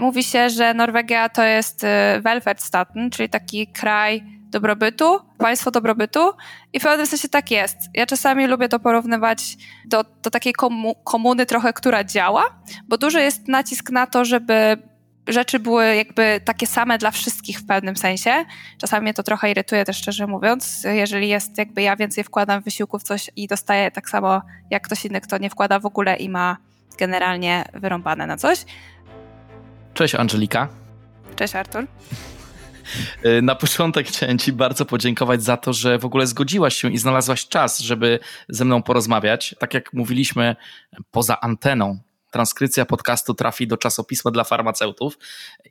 mówi się, że Norwegia to jest Welfärdsstaten, czyli taki kraj dobrobytu, państwo dobrobytu i w pewnym sensie tak jest. Ja czasami lubię to porównywać do, do takiej komu komuny trochę, która działa, bo duży jest nacisk na to, żeby rzeczy były jakby takie same dla wszystkich w pewnym sensie. Czasami mnie to trochę irytuje też szczerze mówiąc, jeżeli jest jakby ja więcej wkładam wysiłku w coś i dostaję tak samo jak ktoś inny, kto nie wkłada w ogóle i ma generalnie wyrąbane na coś. Cześć Angelika. Cześć Artur. Y, na początek chciałem Ci bardzo podziękować za to, że w ogóle zgodziłaś się i znalazłaś czas, żeby ze mną porozmawiać. Tak jak mówiliśmy poza anteną, transkrypcja podcastu trafi do czasopisma dla farmaceutów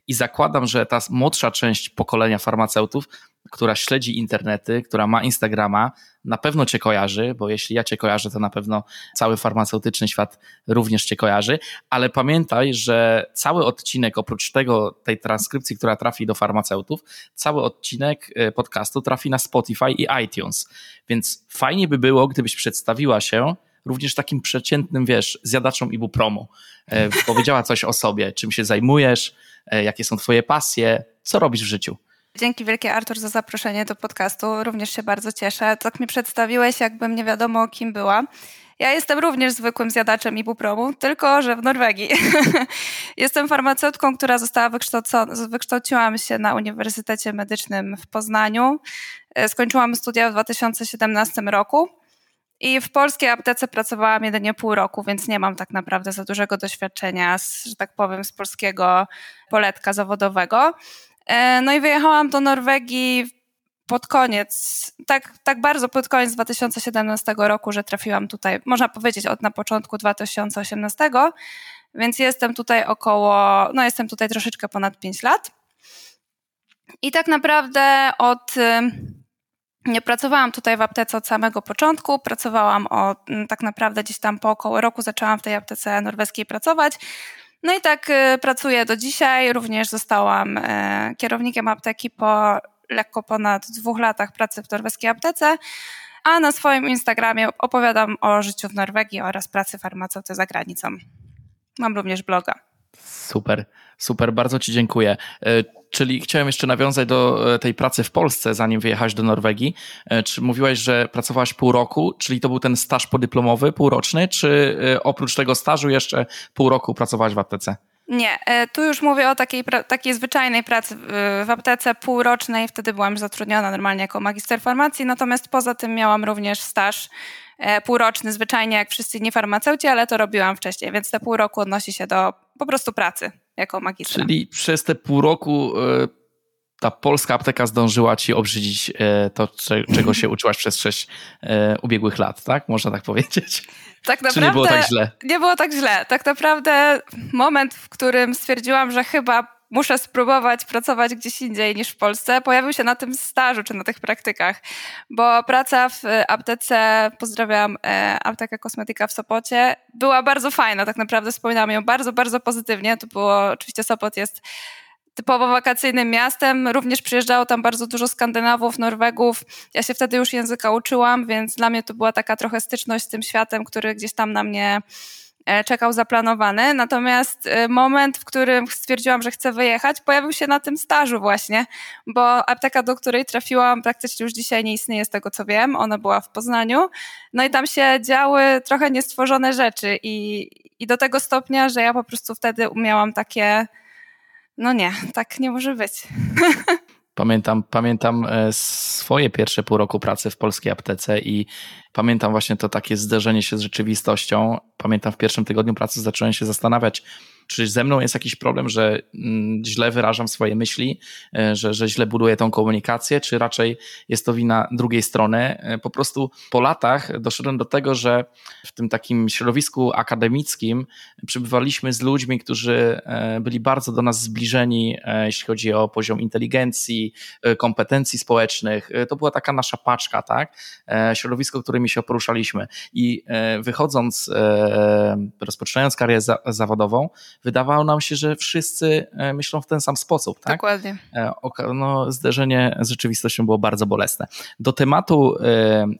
i zakładam, że ta młodsza część pokolenia farmaceutów, która śledzi internety, która ma Instagrama, na pewno cię kojarzy, bo jeśli ja cię kojarzę, to na pewno cały farmaceutyczny świat również cię kojarzy, ale pamiętaj, że cały odcinek, oprócz tego, tej transkrypcji, która trafi do farmaceutów, cały odcinek e, podcastu trafi na Spotify i iTunes. Więc fajnie by było, gdybyś przedstawiła się również takim przeciętnym, wiesz, zjadaczom ibupromu. E, powiedziała coś o sobie, czym się zajmujesz, e, jakie są twoje pasje, co robisz w życiu. Dzięki wielkie Artur za zaproszenie do podcastu. Również się bardzo cieszę. Tak mi przedstawiłeś, jakbym nie wiadomo kim była. Ja jestem również zwykłym zjadaczem ibupromu, tylko że w Norwegii. jestem farmaceutką, która została wykształcona, wykształciłam się na Uniwersytecie Medycznym w Poznaniu. E, skończyłam studia w 2017 roku. I w polskiej aptece pracowałam jedynie pół roku, więc nie mam tak naprawdę za dużego doświadczenia, z, że tak powiem, z polskiego poletka zawodowego. E, no i wyjechałam do Norwegii pod koniec, tak, tak bardzo pod koniec 2017 roku, że trafiłam tutaj, można powiedzieć, od na początku 2018, więc jestem tutaj około, no jestem tutaj troszeczkę ponad 5 lat. I tak naprawdę od nie pracowałam tutaj w aptece od samego początku, pracowałam od tak naprawdę gdzieś tam po około roku zaczęłam w tej aptece norweskiej pracować. No i tak y, pracuję do dzisiaj. Również zostałam y, kierownikiem apteki po lekko ponad dwóch latach pracy w norweskiej aptece. A na swoim Instagramie opowiadam o życiu w Norwegii oraz pracy farmaceuty za granicą. Mam również bloga. Super, super, bardzo Ci dziękuję. E, czyli chciałem jeszcze nawiązać do e, tej pracy w Polsce, zanim wyjechałeś do Norwegii. E, czy mówiłaś, że pracowałaś pół roku, czyli to był ten staż podyplomowy, półroczny, czy oprócz tego stażu jeszcze pół roku pracowałaś w aptece? Nie, tu już mówię o takiej, takiej zwyczajnej pracy w aptece półrocznej. Wtedy byłam zatrudniona normalnie jako magister farmacji, natomiast poza tym miałam również staż półroczny, zwyczajnie jak wszyscy inni farmaceuci, ale to robiłam wcześniej, więc te pół roku odnosi się do po prostu pracy jako magistra. Czyli przez te pół roku e, ta polska apteka zdążyła ci obrzydzić e, to, czego się uczyłaś przez sześć ubiegłych lat, tak? Można tak powiedzieć? Tak naprawdę. Czy nie było tak źle? Nie było tak źle. Tak naprawdę moment, w którym stwierdziłam, że chyba muszę spróbować pracować gdzieś indziej niż w Polsce, pojawił się na tym stażu czy na tych praktykach, bo praca w aptece, pozdrawiam e, aptekę kosmetyka w Sopocie, była bardzo fajna, tak naprawdę wspominałam ją bardzo, bardzo pozytywnie. To było, oczywiście Sopot jest typowo wakacyjnym miastem. Również przyjeżdżało tam bardzo dużo Skandynawów, Norwegów. Ja się wtedy już języka uczyłam, więc dla mnie to była taka trochę styczność z tym światem, który gdzieś tam na mnie E, czekał zaplanowany. Natomiast e, moment, w którym stwierdziłam, że chcę wyjechać, pojawił się na tym stażu właśnie, bo apteka, do której trafiłam, praktycznie już dzisiaj nie istnieje z tego co wiem. Ona była w Poznaniu. No i tam się działy trochę niestworzone rzeczy i, i do tego stopnia, że ja po prostu wtedy miałam takie, no nie, tak nie może być. Pamiętam, pamiętam e, swoje pierwsze pół roku pracy w polskiej aptece i pamiętam właśnie to takie zderzenie się z rzeczywistością. Pamiętam w pierwszym tygodniu pracy zacząłem się zastanawiać, czy ze mną jest jakiś problem, że mm, źle wyrażam swoje myśli, e, że, że źle buduję tą komunikację, czy raczej jest to wina drugiej strony. E, po prostu po latach doszedłem do tego, że w tym takim środowisku akademickim przybywaliśmy z ludźmi, którzy e, byli bardzo do nas zbliżeni, jeśli chodzi o poziom inteligencji, kompetencji społecznych. To była taka nasza paczka, tak? Środowisko, którymi się poruszaliśmy. I wychodząc, rozpoczynając karierę zawodową, wydawało nam się, że wszyscy myślą w ten sam sposób. Tak? Dokładnie. No, zderzenie z rzeczywistością było bardzo bolesne. Do tematu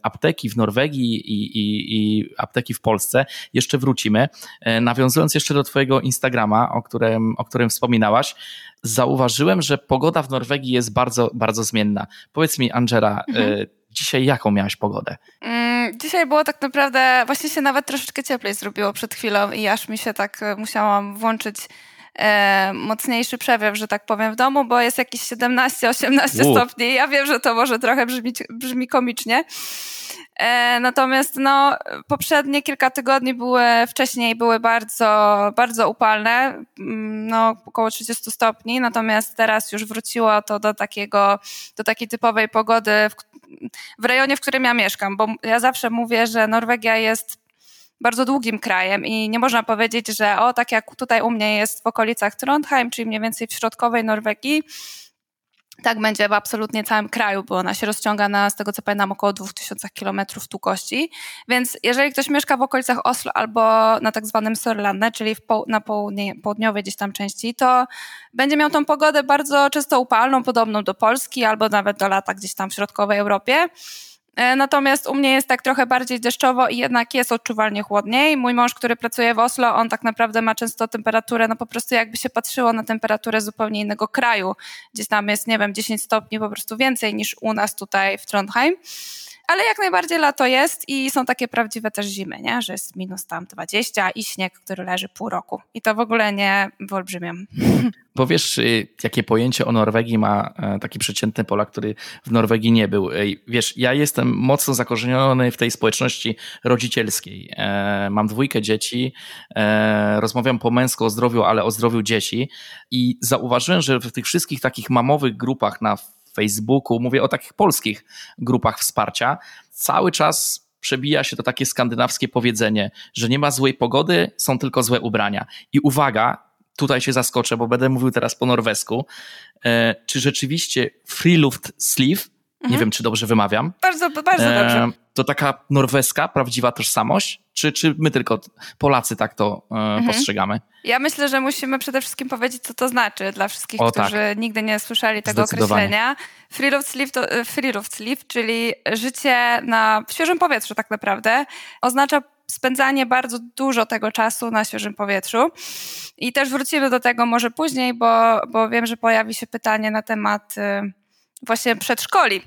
apteki w Norwegii i, i, i apteki w Polsce jeszcze wrócimy. Nawiązując jeszcze do Twojego Instagrama, o którym, o którym wspominałaś, zauważyłem, że pogoda w Norwegii jest bardzo, bardzo zmienna. Powiedz mi, Angela, mhm. Dzisiaj jaką miałaś pogodę? Mm, dzisiaj było tak naprawdę, właśnie się nawet troszeczkę cieplej zrobiło przed chwilą i aż mi się tak y, musiałam włączyć e, mocniejszy przewiew, że tak powiem, w domu, bo jest jakieś 17-18 stopni. Ja wiem, że to może trochę brzmi, brzmi komicznie, E, natomiast no, poprzednie kilka tygodni były, wcześniej były bardzo, bardzo upalne, mm, no, około 30 stopni, natomiast teraz już wróciło to do takiego, do takiej typowej pogody w, w rejonie, w którym ja mieszkam, bo ja zawsze mówię, że Norwegia jest bardzo długim krajem i nie można powiedzieć, że o, tak jak tutaj u mnie jest w okolicach Trondheim, czyli mniej więcej w środkowej Norwegii, tak będzie w absolutnie całym kraju, bo ona się rozciąga na, z tego co pamiętam, około 2000 km długości. Więc jeżeli ktoś mieszka w okolicach Oslo albo na tak zwanym Sørlandet, czyli na południe, południowej gdzieś tam części, to będzie miał tą pogodę bardzo często upalną, podobną do Polski albo nawet do lata gdzieś tam w środkowej Europie. E, natomiast u mnie jest tak trochę bardziej deszczowo i jednak jest odczuwalnie chłodniej. Mój mąż, który pracuje w Oslo, on tak naprawdę ma często temperaturę, no po prostu jakby się patrzyło na temperaturę zupełnie innego kraju. Gdzieś tam jest, nie wiem, 10 stopni po prostu więcej niż u nas tutaj w Trondheim ale jak najbardziej lato jest i są takie prawdziwe też zimy, nie? że jest minus tam 20 i śnieg, który leży pół roku. I to w ogóle nie wyolbrzymiam. Bo wiesz, y, jakie pojęcie o Norwegii ma e, taki przeciętny Polak, który w Norwegii nie był. Wiesz, ja jestem mocno zakorzeniony w tej społeczności rodzicielskiej. E, mam dwójkę dzieci, e, rozmawiam po męsku o zdrowiu, ale o zdrowiu dzieci i zauważyłem, że w tych wszystkich takich mamowych grupach na Facebooku, mówię o takich polskich grupach wsparcia, cały czas przebija się to takie skandynawskie powiedzenie, że nie ma złej pogody, są tylko złe ubrania. I uwaga, tutaj się zaskoczę, bo będę mówił teraz po norwesku. E, czy rzeczywiście Freeluft Sleeve, mhm. nie wiem czy dobrze wymawiam. Bardzo, bardzo e, dobrze. To taka norweska, prawdziwa tożsamość? Czy, czy my tylko Polacy tak to e, mhm. postrzegamy? Ja myślę, że musimy przede wszystkim powiedzieć, co to znaczy dla wszystkich, o, którzy tak. nigdy nie słyszeli tego określenia. Free Roof Sleep, to, e, czyli życie na świeżym powietrzu tak naprawdę, oznacza spędzanie bardzo dużo tego czasu na świeżym powietrzu. I też wrócimy do tego może później, bo, bo wiem, że pojawi się pytanie na temat y, właśnie przedszkoli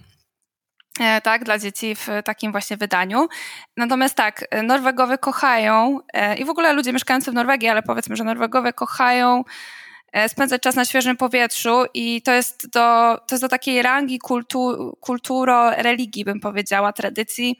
E, tak, dla dzieci w takim właśnie wydaniu. Natomiast tak, Norwegowie kochają e, i w ogóle ludzie mieszkający w Norwegii, ale powiedzmy, że Norwegowie kochają e, spędzać czas na świeżym powietrzu i to jest do, to jest do takiej rangi kultu, kulturo-religii, bym powiedziała, tradycji.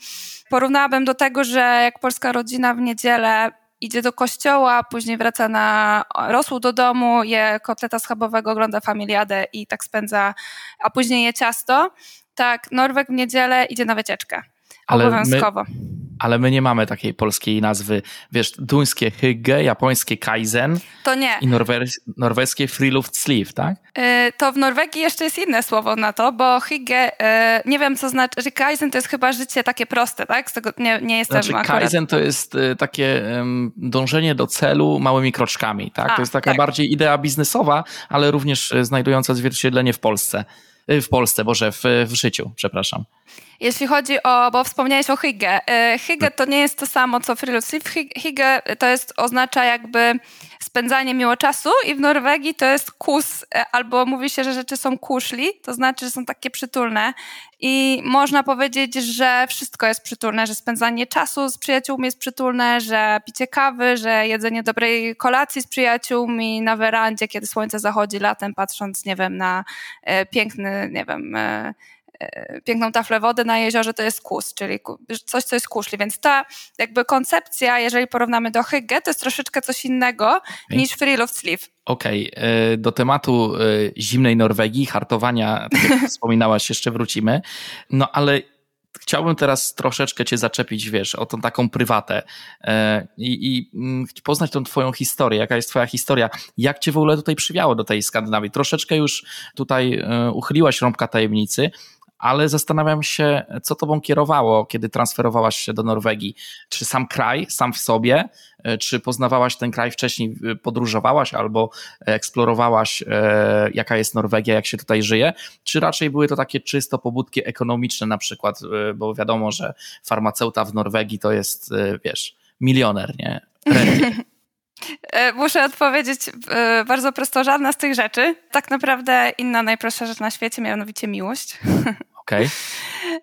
Porównałabym do tego, że jak polska rodzina w niedzielę idzie do kościoła, później wraca na rosół do domu, je kotleta schabowego, ogląda familiadę i tak spędza, a później je ciasto, tak, Norweg w niedzielę idzie na wycieczkę. Ale Obowiązkowo. My, ale my nie mamy takiej polskiej nazwy. Wiesz, duńskie hygge, japońskie kaizen. To nie. I norwes norweskie freeluft sleeve, tak? Yy, to w Norwegii jeszcze jest inne słowo na to, bo hygge, yy, nie wiem co znaczy, że kaizen to jest chyba życie takie proste, tak? Z tego nie, nie jestem znaczy, akurat... kaizen to jest y, takie dążenie do celu małymi kroczkami, tak? A, to jest taka tak. bardziej idea biznesowa, ale również y, znajdująca odzwierciedlenie w Polsce. Y, w Polsce, Boże, w, w życiu, przepraszam. Jeśli chodzi o, bo wspomniałeś o hygge. Hygge to nie jest to samo, co friluftsliv. Hygge to jest, oznacza jakby spędzanie miło czasu i w Norwegii to jest kus, e, albo mówi się, że rzeczy są kuszli, to znaczy, że są takie przytulne i można powiedzieć, że wszystko jest przytulne, że spędzanie czasu z przyjaciółmi jest przytulne, że picie kawy, że jedzenie dobrej kolacji z przyjaciółmi na werandzie, kiedy słońce zachodzi latem, patrząc, nie wiem, na e, piękny, nie wiem, E, piękną taflę wody na jeziorze, to jest kus, czyli coś, co jest kuszli. Więc ta jakby koncepcja, jeżeli porównamy do Hygge, to jest troszeczkę coś innego okay. niż Free Love Sleeve. Okej, okay. E, do tematu e, zimnej Norwegii, hartowania, tak jak wspominałaś, jeszcze wrócimy. No ale chciałbym teraz troszeczkę cię zaczepić, wiesz, o tą taką prywatę i, i mm, poznać tą twoją historię, jaka jest twoja historia, jak cię w ogóle tutaj przywiało do tej Skandynawii. Troszeczkę już tutaj uchyliłaś rąbka tajemnicy, ale zastanawiam się, co tobą kierowało, kiedy transferowałaś się do Norwegii. Czy sam kraj, sam w sobie, e, czy poznawałaś ten kraj wcześniej, podróżowałaś albo eksplorowałaś, jaka jest Norwegia, jak się tutaj żyje, czy raczej były to takie czysto pobudki ekonomiczne na przykład, bo wiadomo, że farmaceuta w Norwegii to jest, wiesz, milioner, nie? E, muszę odpowiedzieć e, bardzo prosto, żadna z tych rzeczy. Tak naprawdę inna najprostsza rzecz na świecie, mianowicie miłość. Okay.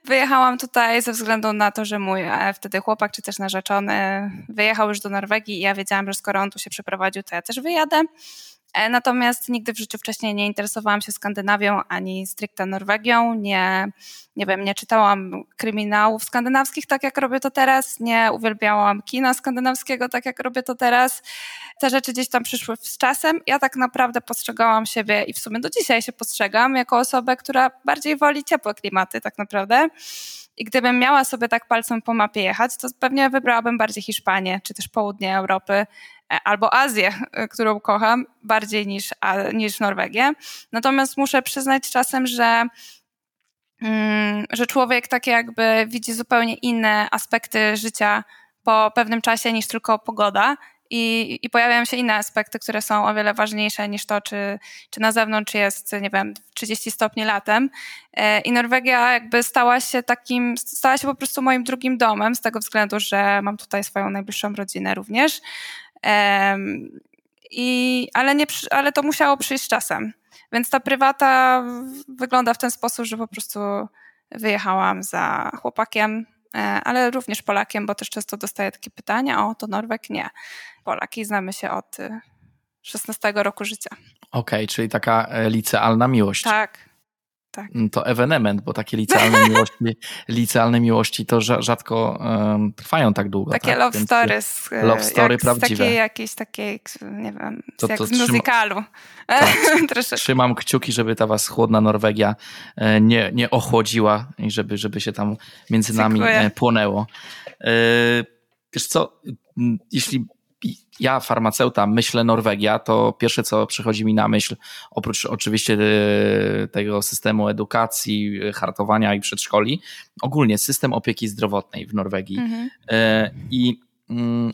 Wyjechałam tutaj ze względu na to, że mój e, wtedy chłopak, czy też narzeczony, wyjechał już do Norwegii i ja wiedziałam, że skoro on tu się przeprowadził, to ja też wyjadę. E, natomiast nigdy w życiu wcześniej nie interesowałam się Skandynawią ani stricte Norwegią. Nie, nie wiem, nie czytałam kryminałów skandynawskich tak jak robię to teraz. Nie uwielbiałam kina skandynawskiego tak jak robię to teraz. Te rzeczy gdzieś tam przyszły z czasem. Ja tak naprawdę postrzegałam siebie i w sumie do dzisiaj się postrzegam jako osobę, która bardziej woli ciepłe klimaty tak naprawdę. I gdybym miała sobie tak palcem po mapie jechać, to pewnie wybrałabym bardziej Hiszpanię, czy też południe Europy, albo Azję, e, którą kocham, bardziej niż, niż Norwegię. Natomiast muszę przyznać czasem, że, mm, że człowiek tak jakby widzi zupełnie inne aspekty życia po pewnym czasie niż tylko pogoda i, i pojawiają się inne aspekty, które są o wiele ważniejsze niż to, czy, czy na zewnątrz jest, nie wiem, 30 stopni latem. E, I Norwegia jakby stała się takim, stała się po prostu moim drugim domem, z tego względu, że mam tutaj swoją najbliższą rodzinę również. I, ale, nie, ale to musiało przyjść z czasem. Więc ta prywata wygląda w ten sposób, że po prostu wyjechałam za chłopakiem, e, ale również Polakiem, bo też często dostaję takie pytania, o to Norweg? Nie. Polak i znamy się od 16 y, roku życia. Okej, okay, czyli taka e, licealna miłość. Tak. Tak. Mm, to ewenement, bo takie licealne miłości, licealne miłości to rzadko um, trwają tak długo. Takie tak? love Więc stories. E, love story jak prawdziwe. Takie jakieś takie, nie wiem, to, jak to z trzyma, muzykalu. Tak, trzymam kciuki, żeby ta was chłodna Norwegia e, nie, nie ochłodziła i żeby, żeby się tam między nami Dziękuję. płonęło. Wiesz co, jeśli ja, farmaceuta, myślę Norwegia, to pierwsze, co przychodzi mi na myśl, oprócz oczywiście e, tego systemu edukacji, hartowania i przedszkoli, ogólnie system opieki zdrowotnej w Norwegii. Mhm. E, I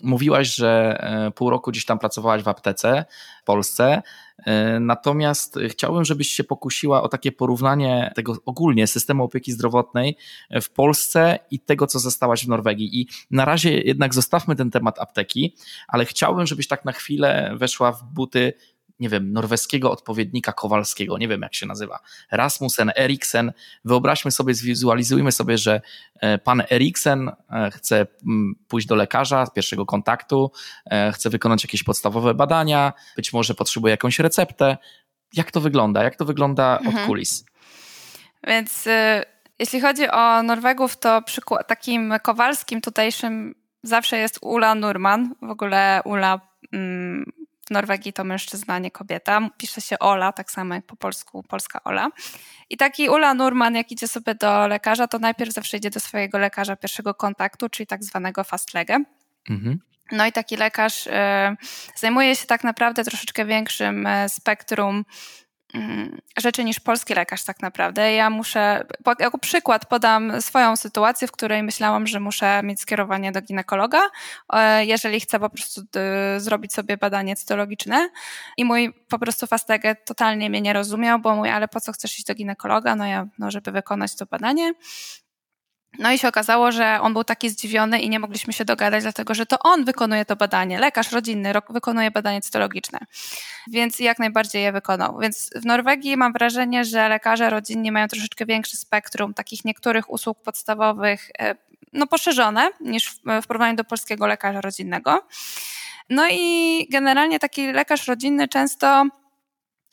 mówiłaś, że e, pół roku gdzieś tam pracowałaś w aptece w Polsce. E, natomiast chciałbym, żebyś się pokusiła o takie porównanie tego ogólnie systemu opieki zdrowotnej w Polsce i tego, co zostałaś w Norwegii. I na razie jednak zostawmy ten temat apteki, ale chciałbym, żebyś tak na chwilę weszła w buty nie wiem, norweskiego odpowiednika Kowalskiego, nie wiem jak się nazywa, Rasmussen, Eriksen. Wyobraźmy sobie, zwizualizujmy sobie, że e, pan Eriksen e, chce mm, pójść do lekarza z pierwszego kontaktu, e, chce wykonać jakieś podstawowe badania, być może potrzebuje jakąś receptę. Jak to wygląda? Jak to wygląda od mhm. kulis? Więc y, jeśli chodzi o Norwegów, to takim kowalskim tutejszym zawsze jest Ula Nurman. W ogóle Ula mm, w Norwegii to mężczyzna, nie kobieta. Pisze się Ola, tak samo jak po polsku polska Ola. I taki Ula Nurman, jak idzie sobie do lekarza, to najpierw zawsze idzie do swojego lekarza pierwszego kontaktu, czyli tak zwanego fastlegę. Mhm. No i taki lekarz y, zajmuje się tak naprawdę troszeczkę większym y, spektrum rzeczy niż polski lekarz tak naprawdę. Ja muszę, jako przykład podam swoją sytuację, w której myślałam, że muszę mieć skierowanie do ginekologa, e, jeżeli chcę po prostu zrobić sobie badanie cytologiczne i mój po prostu fastegę totalnie mnie nie rozumiał, bo mój, ale po co chcesz iść do ginekologa? No ja, no żeby wykonać to badanie. No i się okazało, że on był taki zdziwiony i nie mogliśmy się dogadać, dlatego że to on wykonuje to badanie. Lekarz rodzinny wykonuje badanie cytologiczne, więc jak najbardziej je wykonał. Więc w Norwegii mam wrażenie, że lekarze rodzinni mają troszeczkę większe spektrum takich niektórych usług podstawowych, e, no poszerzone niż w porównaniu do polskiego lekarza rodzinnego. No i generalnie taki lekarz rodzinny często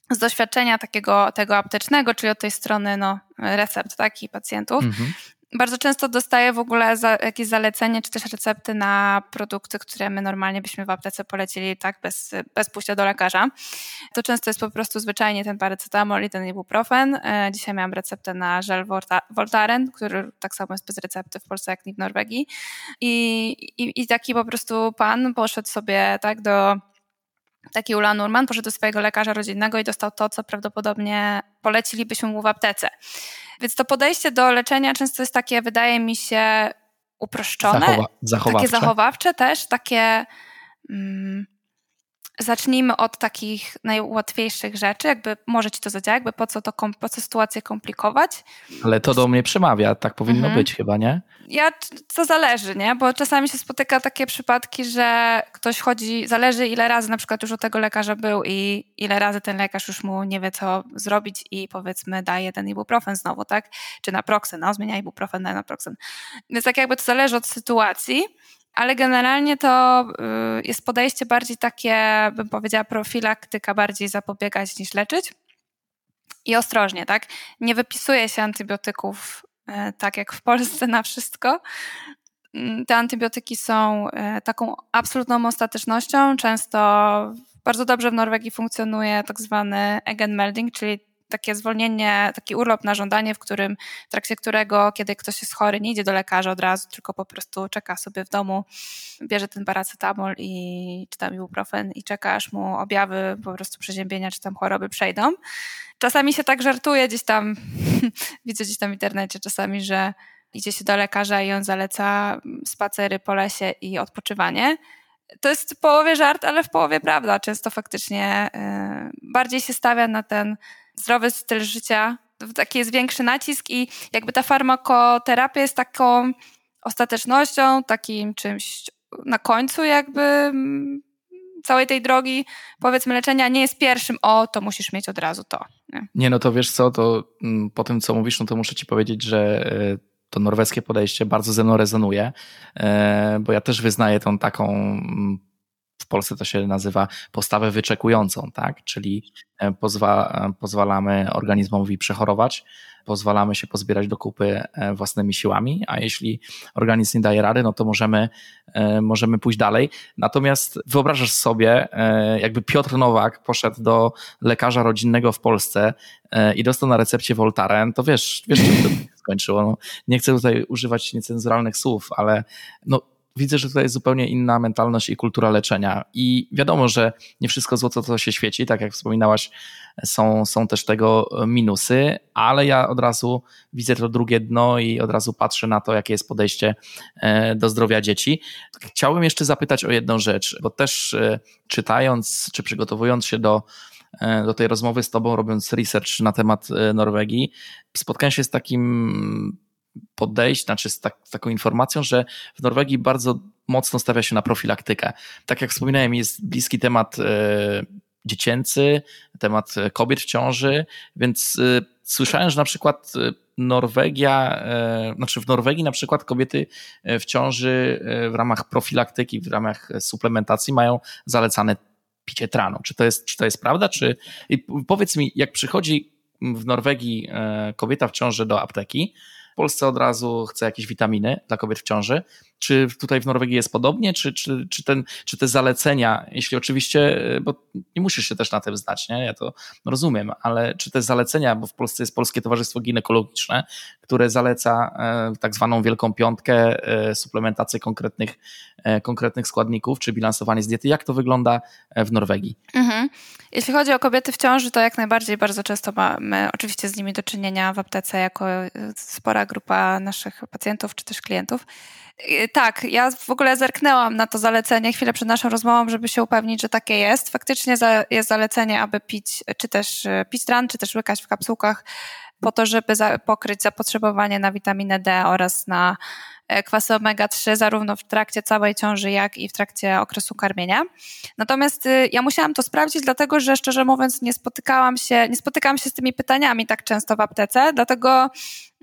z doświadczenia takiego tego aptecznego, czyli od tej strony no, recept tak, i pacjentów, mhm bardzo często dostaję w ogóle za, jakieś zalecenie, czy też recepty na produkty, które my normalnie byśmy w aptece polecili tak bez, bez pójścia do lekarza. To często jest po prostu zwyczajnie ten paracetamol i ten ibuprofen. E, dzisiaj miałam receptę na żel Voltaren, który tak samo jest bez recepty w Polsce jak i w Norwegii. I, i, i taki po prostu pan poszedł sobie tak do taki Ula Nurman poszedł do swojego lekarza rodzinnego i dostał to, co prawdopodobnie polecilibyśmy mu w aptece. Więc to podejście do leczenia często jest takie, wydaje mi się, uproszczone. Zachowa zachowawcze. Takie zachowawcze też, takie... Mm, zacznijmy od takich najłatwiejszych rzeczy, jakby może ci to zadziała, jakby po co, to, po co sytuację komplikować. Ale to do mnie przemawia, tak powinno mhm. być chyba, nie? Ja, to zależy, nie? Bo czasami się spotyka takie przypadki, że ktoś chodzi, zależy ile razy na przykład już u tego lekarza był i ile razy ten lekarz już mu nie wie co zrobić i powiedzmy daje ten ibuprofen znowu, tak? Czy naproxen, no zmienia ibuprofen na naproxen. Więc tak jakby to zależy od sytuacji ale generalnie to y, jest podejście bardziej takie, bym powiedziała, profilaktyka, bardziej zapobiegać niż leczyć. I ostrożnie, tak? Nie wypisuje się antybiotyków y, tak jak w Polsce na wszystko. Mm, te antybiotyki są y, taką absolutną ostatecznością. Często bardzo dobrze w Norwegii funkcjonuje tak zwany Egenmelding, czyli takie zwolnienie, taki urlop na żądanie, w którym, w trakcie którego, kiedy ktoś jest chory, nie idzie do lekarza od razu, tylko po prostu czeka sobie w domu, bierze ten paracetamol i czy tam ibuprofen i czeka, aż mu objawy po prostu przeziębienia, czy tam choroby przejdą. Czasami się tak żartuje gdzieś tam, widzę gdzieś tam w internecie czasami, że idzie się do lekarza i on zaleca spacery po lesie i odpoczywanie to jest w połowie żart, ale w połowie prawda. Często faktycznie y, bardziej się stawia na ten zdrowy styl życia, taki jest większy nacisk i jakby ta farmakoterapia jest taką ostatecznością, takim czymś na końcu jakby mm, całej tej drogi, powiedzmy, leczenia nie jest pierwszym, o, to musisz mieć od razu to. Nie, nie no to wiesz co, to mm, po tym, co mówisz, no to muszę ci powiedzieć, że e, to norweskie podejście bardzo ze mną rezonuje, e, bo ja też wyznaję tą taką mm, w Polsce to się nazywa postawę wyczekującą, tak? Czyli e, pozwa, e, pozwalamy organizmowi przechorować, pozwalamy się pozbierać do kupy e, własnymi siłami, a jeśli organizm nie daje rady, no to możemy, możemy pójść dalej. Natomiast wyobrażasz sobie, jakby Piotr Nowak poszedł do lekarza rodzinnego w Polsce i dostał na recepcie Voltaren, to wiesz, wiesz czym to skończyło. No, nie chcę tutaj używać niecenzuralnych słów, ale no, widzę, że tutaj jest zupełnie inna mentalność i kultura leczenia. I wiadomo, że nie wszystko złoto to się świeci, tak jak wspominałaś, są, są też tego minusy, ale ja od razu widzę to drugie dno i od razu patrzę na to, jakie jest podejście e, do zdrowia dzieci. Chciałbym jeszcze zapytać o jedną rzecz, bo też e, czytając czy przygotowując się do e, do tej rozmowy z Tobą, robiąc research na temat Norwegii, spotkałem się z takim podejść, znaczy z tak, taką informacją, że w Norwegii bardzo mocno stawia się na profilaktykę. Tak jak wspominałem, jest bliski temat e, dziecięcy, temat kobiet w ciąży, więc e, słyszałem, że na przykład e, Norwegia, znaczy w Norwegii na przykład kobiety w ciąży w ramach profilaktyki, w ramach suplementacji mają zalecane picie tranu. Czy to jest, czy to jest prawda? Czy, I powiedz mi, jak przychodzi w Norwegii kobieta w ciąży do apteki, w Polsce od razu chce jakieś witaminy dla kobiet w ciąży. Czy tutaj w Norwegii jest podobnie, czy, czy, czy, ten, czy te zalecenia, jeśli oczywiście, bo nie musisz się też na tym znać, nie? ja to rozumiem, ale czy te zalecenia, bo w Polsce jest Polskie Towarzystwo Ginekologiczne, które zaleca e, tak zwaną wielką piątkę, e, suplementację konkretnych, e, konkretnych składników, czy bilansowanie z diety, jak to wygląda w Norwegii? Mhm. Jeśli chodzi o kobiety w ciąży, to jak najbardziej bardzo często mamy oczywiście z nimi do czynienia w aptece jako spora grupa naszych pacjentów czy też klientów. Tak, ja w ogóle zerknęłam na to zalecenie chwilę przed naszą rozmową, żeby się upewnić, że takie jest. Faktycznie jest zalecenie, aby pić, czy też e, pić tran, czy też łykać w kapsułkach po to, żeby pokryć zapotrzebowanie na witaminę D oraz na e, kwasy omega-3 zarówno w trakcie całej ciąży, jak i w trakcie okresu karmienia. Natomiast y, ja musiałam to sprawdzić, dlatego że szczerze mówiąc nie spotykałam się, nie spotykałam się z tymi pytaniami tak często w aptece, dlatego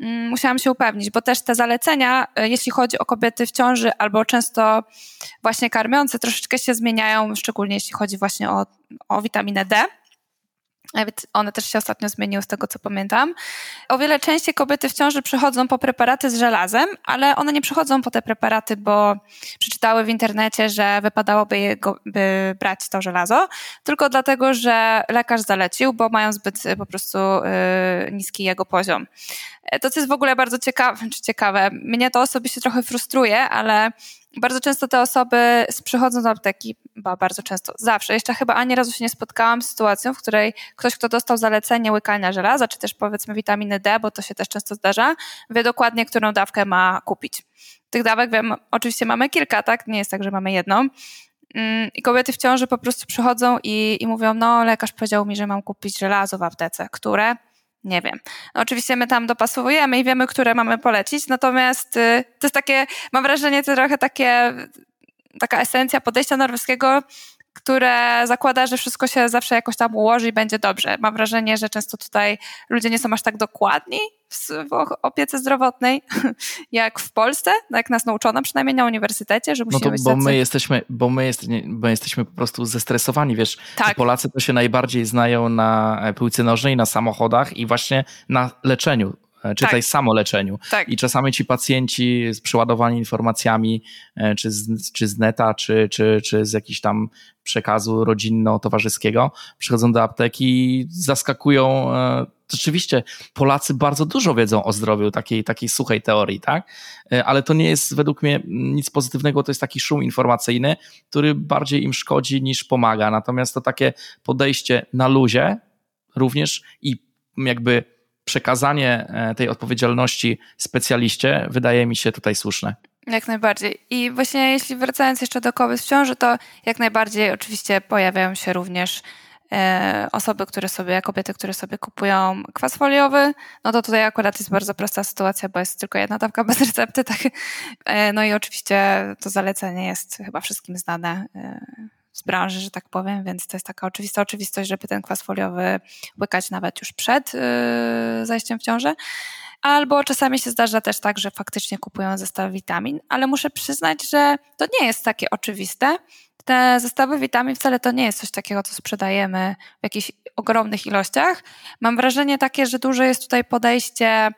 mm, musiałam się upewnić, bo też te zalecenia, y, jeśli chodzi o kobiety w ciąży albo często właśnie karmiące, troszeczkę się zmieniają, szczególnie jeśli chodzi właśnie o, o witaminę D. One też się ostatnio zmieniły z tego, co pamiętam. O wiele częściej kobiety w ciąży przychodzą po preparaty z żelazem, ale one nie przychodzą po te preparaty, bo przeczytały w internecie, że wypadałoby jego, by brać to żelazo, tylko dlatego, że lekarz zalecił, bo mają zbyt po prostu yy, niski jego poziom. To, co jest w ogóle bardzo ciekawe, czy ciekawe, mnie to osobiście trochę frustruje, ale bardzo często te osoby przychodzą do apteki, ba, bardzo często, zawsze. Jeszcze chyba ani razu się nie spotkałam z sytuacją, w której ktoś, kto dostał zalecenie łykania żelaza, czy też powiedzmy witaminy D, bo to się też często zdarza, wie dokładnie, którą dawkę ma kupić. Tych dawek wiem, oczywiście mamy kilka, tak? Nie jest tak, że mamy jedną. Mm, I kobiety w ciąży po prostu przychodzą i, i mówią, no lekarz powiedział mi, że mam kupić żelazo w aptece, które nie wiem. No, oczywiście my tam dopasowujemy i wiemy, które mamy polecić, natomiast y, to jest takie, mam wrażenie, to trochę takie, taka esencja podejścia norweskiego, które zakłada, że wszystko się zawsze jakoś tam ułoży i będzie dobrze. Mam wrażenie, że często tutaj ludzie nie są aż tak dokładni w opiece zdrowotnej, jak w Polsce, no jak nas nauczono przynajmniej na uniwersytecie, że musimy no to, być bo tacy... my jesteśmy, bo my, jest, bo jesteśmy po prostu zestresowani, wiesz, tak. Polacy to się najbardziej znają na piłce nożnej, na samochodach i właśnie na leczeniu E, czytaj tak. samoleczeniu. Tak. I czasami ci pacjenci przeładowani informacjami, e, czy z, czy z neta, czy, czy, czy z jakichś tam przekazu rodzinno-towarzyskiego, przychodzą do apteki i zaskakują. E, rzeczywiście, Polacy bardzo dużo wiedzą o zdrowiu, takiej, takiej suchej teorii, tak? Ale to nie jest według mnie nic pozytywnego, to jest taki szum informacyjny, który bardziej im szkodzi niż pomaga. Natomiast to takie podejście na luzie również i jakby przekazanie e, tej odpowiedzialności specjaliście wydaje mi się tutaj słuszne. Jak najbardziej. I właśnie jeśli wracając jeszcze do kobiet w ciąży, to jak najbardziej oczywiście pojawiają się również e, osoby, które sobie, kobiety, które sobie kupują kwas foliowy, no to tutaj akurat jest bardzo prosta sytuacja, bo jest tylko jedna dawka bez recepty, tak. E, no i oczywiście to zalecenie jest chyba wszystkim znane z branży, że tak powiem, więc to jest taka oczywista oczywistość, żeby ten kwas foliowy łykać nawet już przed yy, zajściem w ciążę. Albo czasami się zdarza też tak, że faktycznie kupują zestaw witamin, ale muszę przyznać, że to nie jest takie oczywiste. Te zestawy witamin wcale to nie jest coś takiego, co sprzedajemy w jakichś ogromnych ilościach. Mam wrażenie takie, że dużo jest tutaj podejście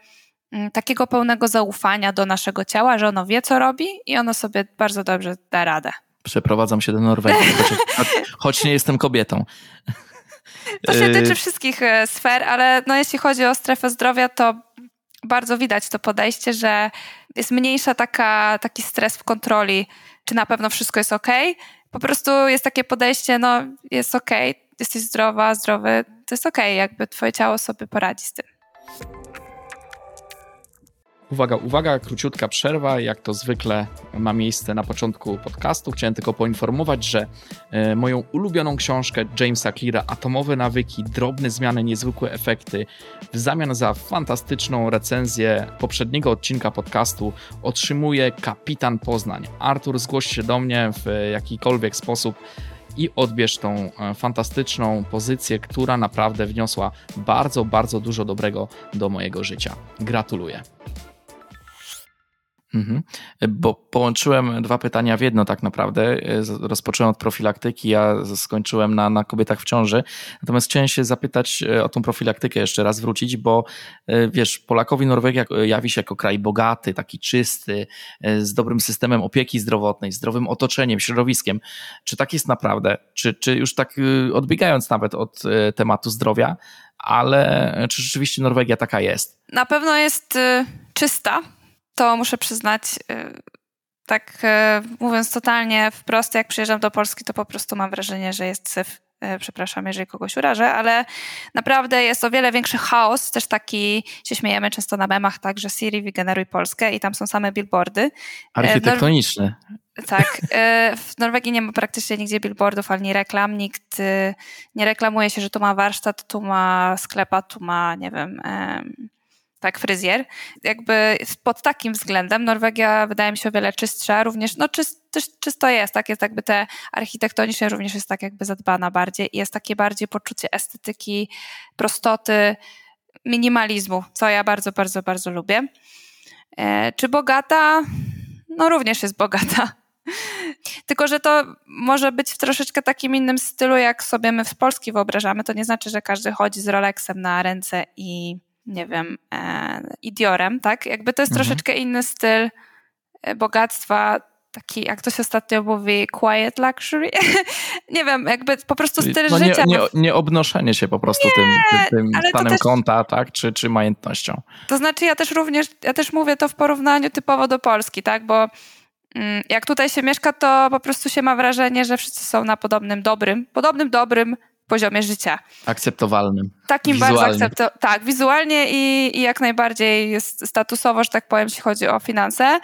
mm, takiego pełnego zaufania do naszego ciała, że ono wie, co robi i ono sobie bardzo dobrze da radę przeprowadzam się do Norwegii, choć, nie jestem kobietą. To się tyczy wszystkich e, sfer, ale no jeśli chodzi o strefę zdrowia, to bardzo widać to podejście, że jest mniejsza taka, taki stres w kontroli, czy na pewno wszystko jest ok. Po prostu jest takie podejście, no jest ok, jesteś zdrowa, zdrowy, to jest ok, jakby twoje ciało sobie poradzi z tym. Uwaga, uwaga, króciutka przerwa, jak to zwykle ma miejsce na początku podcastu. Chciałem tylko poinformować, że e, moją ulubioną książkę Jamesa Cleara Atomowe nawyki, drobne zmiany, niezwykłe efekty w zamian za fantastyczną recenzję poprzedniego odcinka podcastu otrzymuje Kapitan Poznań. Artur, zgłoś się do mnie w jakikolwiek sposób i odbierz tą e, fantastyczną pozycję, która naprawdę wniosła bardzo, bardzo dużo dobrego do mojego życia. Gratuluję. Mhm. Bo połączyłem dwa pytania w jedno tak naprawdę. Rozpocząłem od profilaktyki, a skończyłem na, na kobietach w ciąży. Natomiast chciałem się zapytać e, o tą profilaktykę jeszcze raz wrócić, bo e, wiesz, Polakowi Norwegia jawi się jako kraj bogaty, taki czysty, e, z dobrym systemem opieki zdrowotnej, zdrowym otoczeniem, środowiskiem. Czy tak jest naprawdę? Czy, czy już tak odbiegając nawet od tematu zdrowia, ale czy rzeczywiście Norwegia taka jest? Na pewno jest czysta to muszę przyznać, y, tak y, mówiąc totalnie wprost, jak przyjeżdżam do Polski, to po prostu mam wrażenie, że jest syf. Y, przepraszam, jeżeli kogoś urażę, ale naprawdę jest o wiele większy chaos. Też taki się śmiejemy często na memach, tak, że Siri wygeneruj Polskę i tam są same billboardy. Architektoniczne. Tak. W Norwegii nie ma praktycznie nigdzie billboardów ani reklam. Nikt nie reklamuje się, że tu ma warsztat, tu ma sklepa, tu ma, nie wiem tak, fryzjer. Jakby pod takim względem Norwegia wydaje mi się o wiele czystsza, również, no czyst, też czysto jest, tak, jest jakby te architektonicznie również jest tak jakby zadbana bardziej i jest takie bardziej poczucie estetyki, prostoty, minimalizmu, co ja bardzo, bardzo, bardzo lubię. E, czy bogata? No również jest bogata. Tylko, że to może być w troszeczkę takim innym stylu, jak sobie my w Polski wyobrażamy. To nie znaczy, że każdy chodzi z Rolexem na ręce i nie wiem, e, idiorem, tak? Jakby to jest mhm. troszeczkę inny styl e, bogactwa, taki, jak to się ostatnio mówi, quiet luxury. nie wiem, jakby po prostu styl no życia. Nie, nie, nie obnoszenie się po prostu nie, tym, tym stanem też, konta, tak? Czy, czy majątnością. To znaczy ja też również, ja też mówię to w porównaniu typowo do Polski, tak? Bo Mm, jak tutaj się mieszka, to po prostu się ma wrażenie, że wszyscy są na podobnym dobrym, podobnym dobrym poziomie życia. Akceptowalnym. Takim wizualnie. bardzo akceptowalnym. Tak, wizualnie i, i jak najbardziej jest statusowo, że tak powiem, jeśli chodzi o finanse.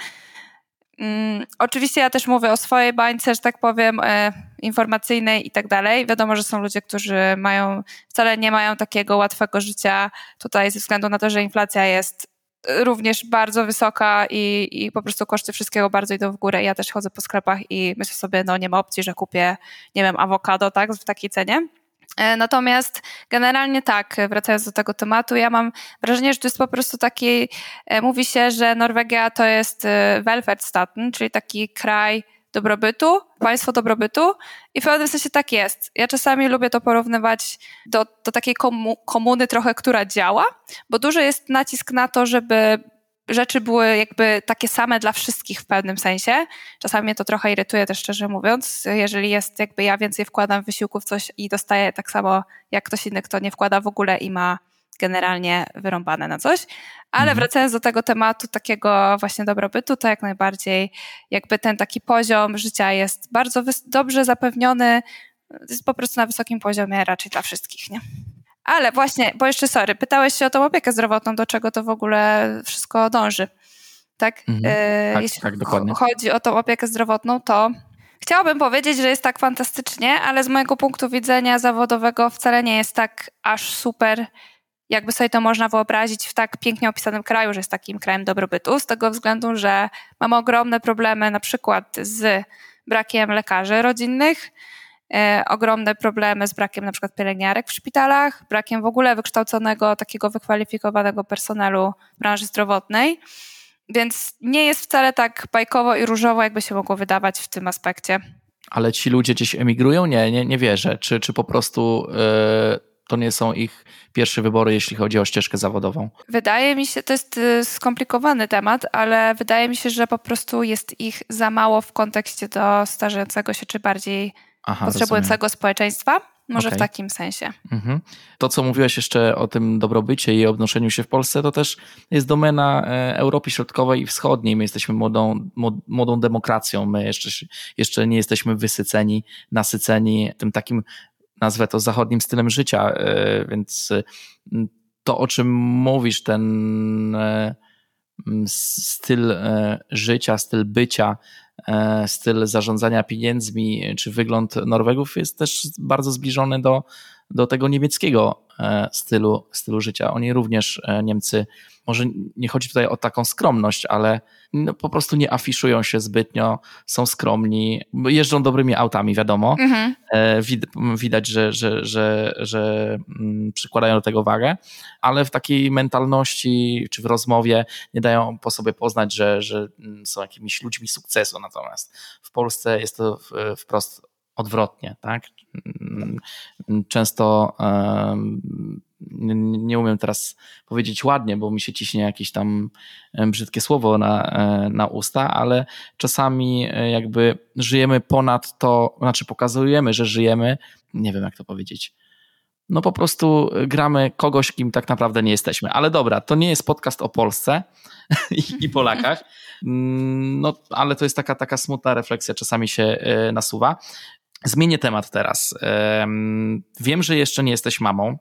Mm, oczywiście ja też mówię o swojej bańce, że tak powiem, e, informacyjnej i tak dalej. Wiadomo, że są ludzie, którzy mają, wcale nie mają takiego łatwego życia tutaj ze względu na to, że inflacja jest również bardzo wysoka i, i po prostu koszty wszystkiego bardzo idą w górę. Ja też chodzę po sklepach i myślę sobie, no nie ma opcji, że kupię, nie wiem, awokado, tak, w takiej cenie. E, natomiast generalnie tak, wracając do tego tematu, ja mam wrażenie, że to jest po prostu taki, e, mówi się, że Norwegia to jest e, Welfärdsstaten, czyli taki kraj dobrobytu, państwo dobrobytu i w pewnym sensie tak jest. Ja czasami lubię to porównywać do, do takiej komu, komuny trochę, która działa, bo duży jest nacisk na to, żeby rzeczy były jakby takie same dla wszystkich w pewnym sensie. Czasami mnie to trochę irytuje też szczerze mówiąc, jeżeli jest jakby ja więcej wkładam wysiłku w coś i dostaję tak samo jak ktoś inny, kto nie wkłada w ogóle i ma generalnie wyrąbane na coś. Ale mhm. wracając do tego tematu takiego właśnie dobrobytu, to jak najbardziej jakby ten taki poziom życia jest bardzo dobrze zapewniony, jest po prostu na wysokim poziomie raczej dla wszystkich, nie? Ale właśnie, bo jeszcze sorry, pytałeś się o tą opiekę zdrowotną, do czego to w ogóle wszystko dąży. Tak? Mhm. E, tak Jeśli tak, dokładnie. chodzi o tą opiekę zdrowotną, to chciałabym powiedzieć, że jest tak fantastycznie, ale z mojego punktu widzenia zawodowego wcale nie jest tak aż super, jakby sobie to można wyobrazić w tak pięknie opisanym kraju, że jest takim krajem dobrobytu, z tego względu, że mamy ogromne problemy na przykład z brakiem lekarzy rodzinnych, ogromne problemy z brakiem na przykład pielęgniarek w szpitalach, brakiem w ogóle wykształconego, takiego wykwalifikowanego personelu w branży zdrowotnej. Więc nie jest wcale tak bajkowo i różowo, jakby się mogło wydawać w tym aspekcie. Ale ci ludzie gdzieś emigrują? Nie, nie, nie wierzę. Czy, czy po prostu yy, to nie są ich pierwsze wybory, jeśli chodzi o ścieżkę zawodową? Wydaje mi się, to jest y, skomplikowany temat, ale wydaje mi się, że po prostu jest ich za mało w kontekście do starzejącego się, czy bardziej Aha, potrzebującego rozumiem. społeczeństwa. Może okay. w takim sensie. Mhm. To, co mówiłaś jeszcze o tym dobrobycie i obnoszeniu się w Polsce, to też jest domena e, Europy Środkowej i Wschodniej. My jesteśmy młodą, młodą demokracją. My jeszcze, jeszcze nie jesteśmy wysyceni, nasyceni tym takim, nazwę to zachodnim stylem życia. E, więc to, o czym mówisz, ten e, styl życia, styl bycia, styl zarządzania pieniędzmi czy wygląd Norwegów jest też bardzo zbliżony do, do tego niemieckiego e, stylu, stylu życia. Oni również, e, Niemcy, może nie chodzi tutaj o taką skromność, ale no, po prostu nie afiszują się zbytnio, są skromni, jeżdżą dobrymi autami, wiadomo. Mhm. Widać, że, że, że, że mm, przykładają do tego wagę, ale w takiej mentalności czy w rozmowie nie dają po sobie poznać, że, że mm, są jakimiś ludźmi sukcesu. Natomiast w Polsce jest to wprost odwrotnie, tak? Mm, często nie umiem teraz powiedzieć ładnie, bo mi się ciśnie jakieś tam brzydkie słowo na, e, na usta, ale czasami e, jakby żyjemy ponad to, znaczy pokazujemy, że żyjemy, nie wiem jak to powiedzieć. No po prostu gramy kogoś, kim tak naprawdę nie jesteśmy. Ale dobra, to nie jest podcast o Polsce i, Polakach. Mm, no, ale to jest taka, taka smutna refleksja, czasami się e, nasuwa. Zmienię temat teraz. Wiem, że jeszcze nie jesteś mamą,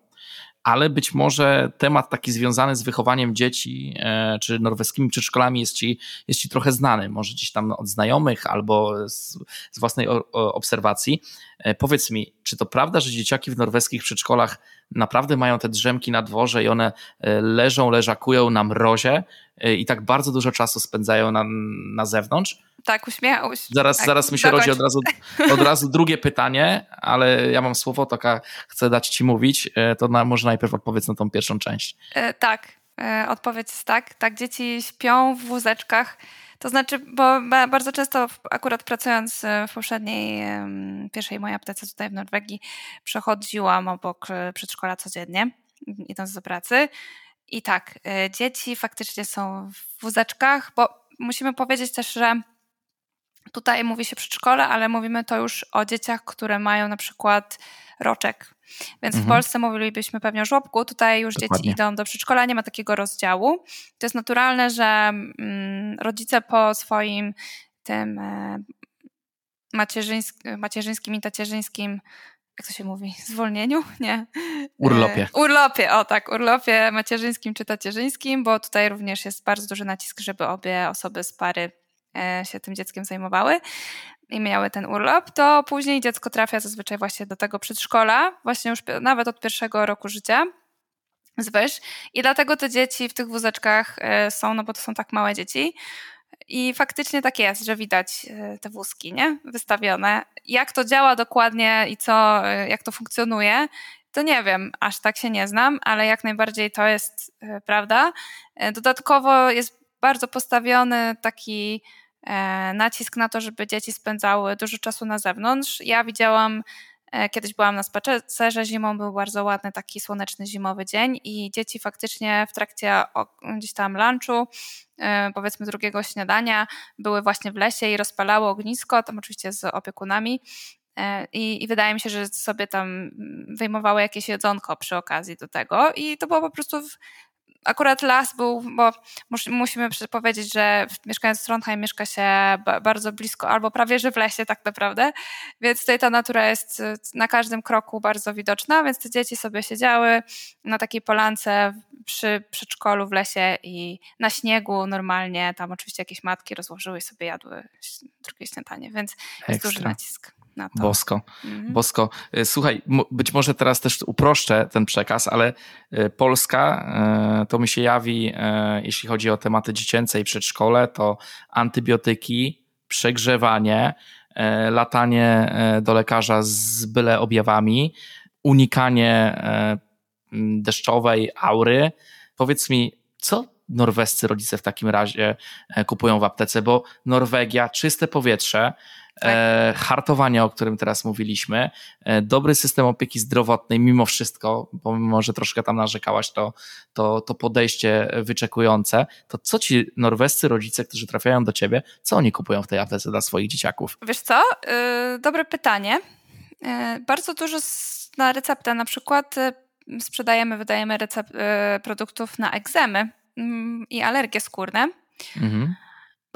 ale być może temat taki związany z wychowaniem dzieci e, czy norweskimi przedszkolami jest ci, jest ci trochę znany. Może gdzieś tam od znajomych albo z, z własnej obserwacji. E, powiedz mi, czy to prawda, że dzieciaki w norweskich przedszkolach naprawdę mają te drzemki na dworze i one e, leżą, leżakują na mrozie i tak bardzo dużo czasu spędzają na, na zewnątrz? Tak, uśmiechał Zaraz, tak, zaraz mi się rodzi od razu, od razu drugie pytanie, ale ja mam słowo, to chcę dać ci mówić, e, to na, może najpierw odpowiedz na tą pierwszą część. E, tak, e, odpowiedź jest tak. Tak, dzieci śpią w wózeczkach. To znaczy, bo bardzo często akurat pracując w poprzedniej, pierwszej mojej aptece tutaj w Norwegii, przechodziłam obok przedszkola codziennie, idąc do pracy. I tak, dzieci faktycznie są w wózeczkach, bo musimy powiedzieć też, że Tutaj mówi się przedszkole, ale mówimy to już o dzieciach, które mają na przykład roczek. Więc mhm. w Polsce mówilibyśmy pewnie o żłobku, tutaj już Dokładnie. dzieci idą do przedszkola, nie ma takiego rozdziału. To jest naturalne, że mm, rodzice po swoim tym macierzyńskim i tacierzyńskim jak to się mówi, zwolnieniu? Nie. Urlopie. E, urlopie, o tak, urlopie macierzyńskim czy tacierzyńskim, bo tutaj również jest bardzo duży nacisk, żeby obie osoby z pary e, się tym dzieckiem zajmowały i miały ten urlop, to później dziecko trafia zazwyczaj właśnie do tego przedszkola, właśnie już nawet od pierwszego roku życia zwyż. I dlatego te dzieci w tych wózeczkach e, są, no bo to są tak małe dzieci, i faktycznie tak jest, że widać e, te wózki, nie? Wystawione. Jak to działa dokładnie i co, e, jak to funkcjonuje, to nie wiem, aż tak się nie znam, ale jak najbardziej to jest e, prawda. Dodatkowo jest bardzo postawiony taki nacisk na to, żeby dzieci spędzały dużo czasu na zewnątrz. Ja widziałam Kiedyś byłam na spacerze zimą, był bardzo ładny taki słoneczny zimowy dzień i dzieci faktycznie w trakcie gdzieś tam lunchu E, powiedzmy drugiego śniadania, były właśnie w lesie i rozpalały ognisko, tam oczywiście z opiekunami. E, I, I, wydaje mi się, że sobie tam wyjmowały jakieś jedzonko przy okazji do tego. I to było po prostu akurat las był, bo musimy powiedzieć, że mieszkając w Trondheim mieszka się bardzo blisko, albo prawie że w lesie tak naprawdę, więc tutaj ta natura jest y, na każdym kroku bardzo widoczna, więc te dzieci sobie siedziały na takiej polance przy przedszkolu w lesie i na śniegu normalnie, tam oczywiście jakieś matki rozłożyły i sobie jadły drugie śniadanie, więc Ekstra. jest duży nacisk na to. Bosko, mhm. bosko. Y, słuchaj, być może teraz też uproszczę ten przekaz, ale y, Polska y, to mi się jawi, jeśli chodzi o tematy dziecięce i przedszkole, to antybiotyki, przegrzewanie, latanie do lekarza z byle objawami, unikanie deszczowej aury. Powiedz mi, co norwescy rodzice w takim razie kupują w aptece, bo Norwegia, czyste powietrze, tak. E, hartowanie, o którym teraz mówiliśmy, e, dobry system opieki zdrowotnej, mimo wszystko, pomimo, że troszkę tam narzekałaś, to, to, to podejście wyczekujące, to co ci norwescy rodzice, którzy trafiają do ciebie, co oni kupują w tej aptece dla swoich dzieciaków? Wiesz co? Yy, dobre pytanie. Yy, bardzo dużo na receptę na przykład yy, sprzedajemy, wydajemy recept, produktów na egzemy mm, i alergie skórne. Mhm.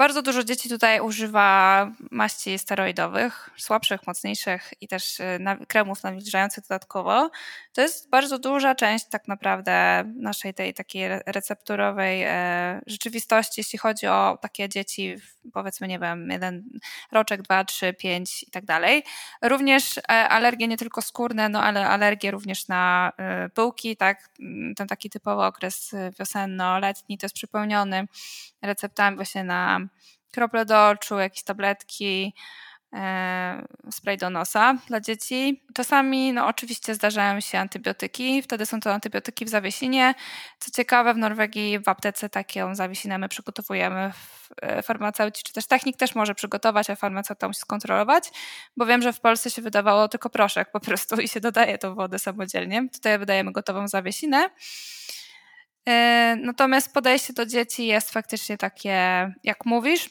Bardzo dużo dzieci tutaj używa maści steroidowych, słabszych, mocniejszych i też y, kremów nawilżających dodatkowo. To jest bardzo duża część tak naprawdę naszej tej takiej recepturowej e, rzeczywistości, jeśli chodzi o takie dzieci, powiedzmy, nie wiem, jeden roczek, dwa, trzy, pięć i tak dalej. Również e, alergie nie tylko skórne, no ale alergie również na e, pyłki, tak, ten taki typowy okres wiosenno-letni to jest przypełniony receptami właśnie na krople do oczu, jakieś tabletki, e, spray do nosa dla dzieci. Czasami, no oczywiście zdarzają się antybiotyki, wtedy są to antybiotyki w zawiesinie. Co ciekawe, w Norwegii w aptece taką zawiesinę my przygotowujemy e, farmaceuci, czy też technik też może przygotować, a farmaceuta musi skontrolować, bo wiem, że w Polsce się wydawało tylko proszek po prostu i się dodaje tą wodę samodzielnie. Tutaj wydajemy gotową zawiesinę. E, natomiast podejście do dzieci jest faktycznie takie, jak mówisz.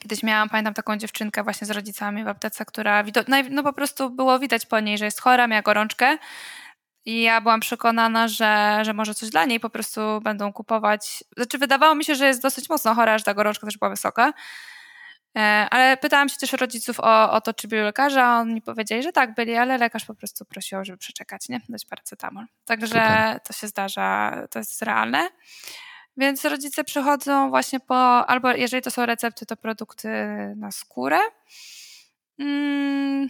Kiedyś miałam, pamiętam taką dziewczynkę właśnie z rodzicami w aptece, która no, po prostu było widać po niej, że jest chora, miała gorączkę. I ja byłam przekonana, że, że może coś dla niej po prostu będą kupować. Znaczy, wydawało mi się, że jest dosyć mocno chora, że ta gorączka też była wysoka. E, ale pytałam się też rodziców o, o to, czy byli lekarza, a oni powiedzieli, że tak, byli, ale lekarz po prostu prosił, żeby przeczekać, nie? Dać paracetamol. Także Super. to się zdarza, to jest realne. Więc rodzice przychodzą właśnie po, albo jeżeli to są recepty, to produkty na skórę. Mm,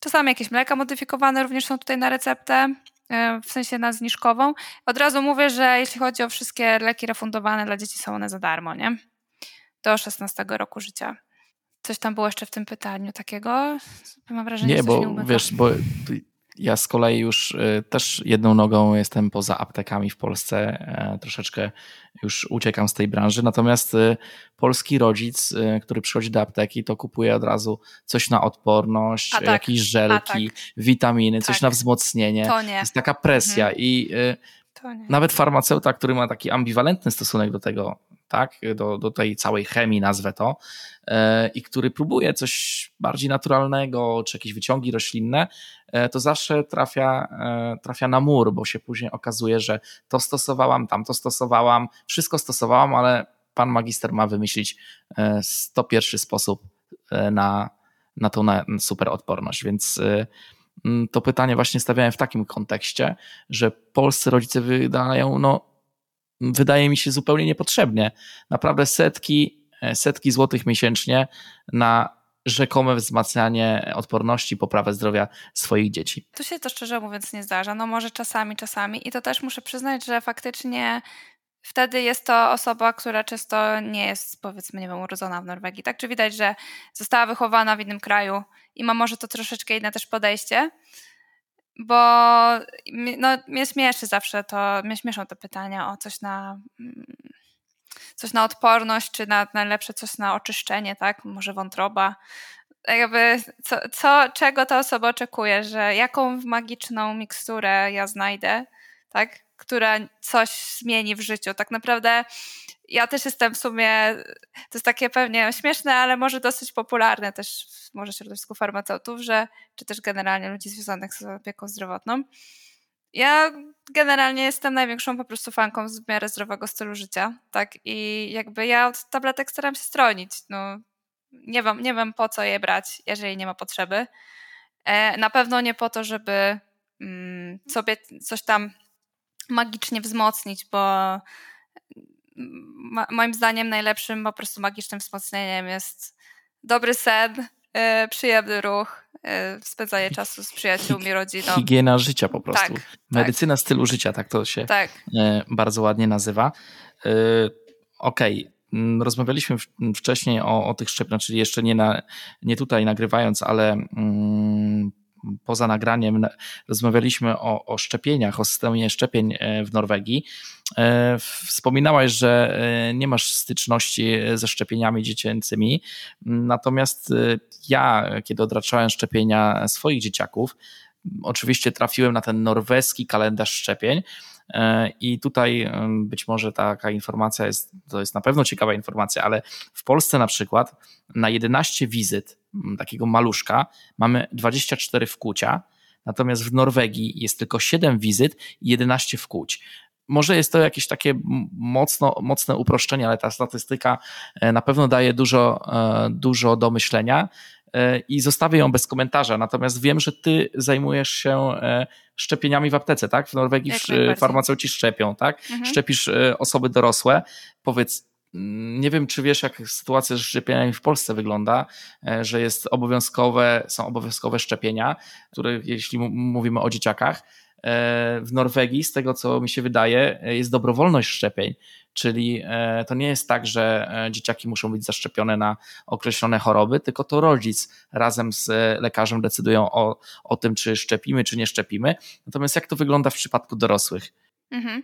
czasami jakieś mleka modyfikowane również są tutaj na receptę, e, w sensie na zniżkową. Od razu mówię, że jeśli chodzi o wszystkie leki refundowane dla dzieci, są one za darmo, nie? Do 16 roku życia. Coś tam było jeszcze w tym pytaniu takiego? Mam wrażenie, nie, bo nie wiesz, bo ja z kolei już y, też jedną nogą jestem poza aptekami w Polsce, e, troszeczkę już uciekam z tej branży. Natomiast y, polski rodzic, y, który przychodzi do apteki, to kupuje od razu coś na odporność, tak, jakieś żelki, tak. witaminy, tak. coś na wzmocnienie. To nie. Jest taka presja mhm. i nawet farmaceuta, który ma taki ambiwalentny stosunek do tego, tak, do, do tej całej chemii, nazwę to, e, i który próbuje coś bardziej naturalnego, czy jakieś wyciągi roślinne, e, to zawsze trafia, e, trafia na mur, bo się później okazuje, że to stosowałam, tam to stosowałam, wszystko stosowałam, ale pan magister ma wymyślić 101 sposób na, na tą na super odporność, więc to pytanie właśnie stawiałem w takim kontekście, że polscy rodzice wydają, no wydaje mi się zupełnie niepotrzebnie, naprawdę setki, setki złotych miesięcznie na rzekome wzmacnianie odporności, poprawę zdrowia swoich dzieci. Tu się to szczerze mówiąc nie zdarza. No może czasami, czasami. I to też muszę przyznać, że faktycznie wtedy jest to osoba, która często nie jest, powiedzmy, nie wiem, urodzona w Norwegii. Tak, czy widać, że została wychowana w innym kraju i ma może to troszeczkę inne też podejście. Bo no, mnie śmieszy zawsze to, mnie śmieszą te pytania o coś na mm, coś na odporność, czy na najlepsze coś na oczyszczenie, tak? Może wątroba. Jakby co, co, czego ta osoba oczekuje, że jaką magiczną miksturę ja znajdę, tak? Która coś zmieni w życiu. Tak naprawdę ja też jestem w sumie, to jest takie pewnie śmieszne, ale może dosyć popularne też w może środowisku farmaceutów, że, czy też generalnie ludzi związanych z opieką zdrowotną, ja generalnie jestem największą po prostu fanką w miarę zdrowego stylu życia, tak? I jakby ja od tabletek staram się stronić. No, nie wiem, nie wiem po co je brać, jeżeli nie ma potrzeby. E, na pewno nie po to, żeby mm, sobie coś tam magicznie wzmocnić, bo mm, moim zdaniem najlepszym po prostu magicznym wzmocnieniem jest dobry sen, e, przyjemny ruch, E, spędzanie czasu z przyjaciółmi, rodziną. Higiena życia po prostu. Tak, Medycyna tak. stylu życia, tak to się tak. E, bardzo ładnie nazywa. E, okej, okay. Rozmawialiśmy wcześniej o, o tych szczepieniach, czyli jeszcze nie, na, nie tutaj nagrywając, ale mm, poza nagraniem rozmawialiśmy o, o szczepieniach, o systemie szczepień w Norwegii. E, wspominałaś, że e, nie masz styczności ze szczepieniami dziecięcymi, natomiast e, ja, kiedy odraczałem szczepienia swoich dzieciaków, oczywiście trafiłem na ten norweski kalendarz szczepień. I tutaj być może taka informacja jest, to jest na pewno ciekawa informacja, ale w Polsce na przykład na 11 wizyt takiego maluszka mamy 24 wkłucia, natomiast w Norwegii jest tylko 7 wizyt i 11 wkłuć. Może jest to jakieś takie mocno, mocne uproszczenie, ale ta statystyka e, na pewno daje dużo, e, dużo do myślenia i zostawię ją bez komentarza. Natomiast wiem, że ty zajmujesz się szczepieniami w aptece, tak? W Norwegii farmaceuci szczepią, tak? Mhm. Szczepisz osoby dorosłe. Powiedz, mm, nie wiem, czy wiesz, jak sytuacja z szczepieniami w Polsce wygląda, że jest obowiązkowe, są obowiązkowe szczepienia, które jeśli mówimy o dzieciakach, E, w Norwegii, z tego co mi się wydaje, e, jest dobrowolność szczepień. Czyli e, to nie jest tak, że dzieciaki muszą być zaszczepione na określone choroby, tylko to rodzic razem z lekarzem decydują o, o tym, czy szczepimy, czy nie szczepimy. Natomiast jak to wygląda w przypadku dorosłych? Mhm.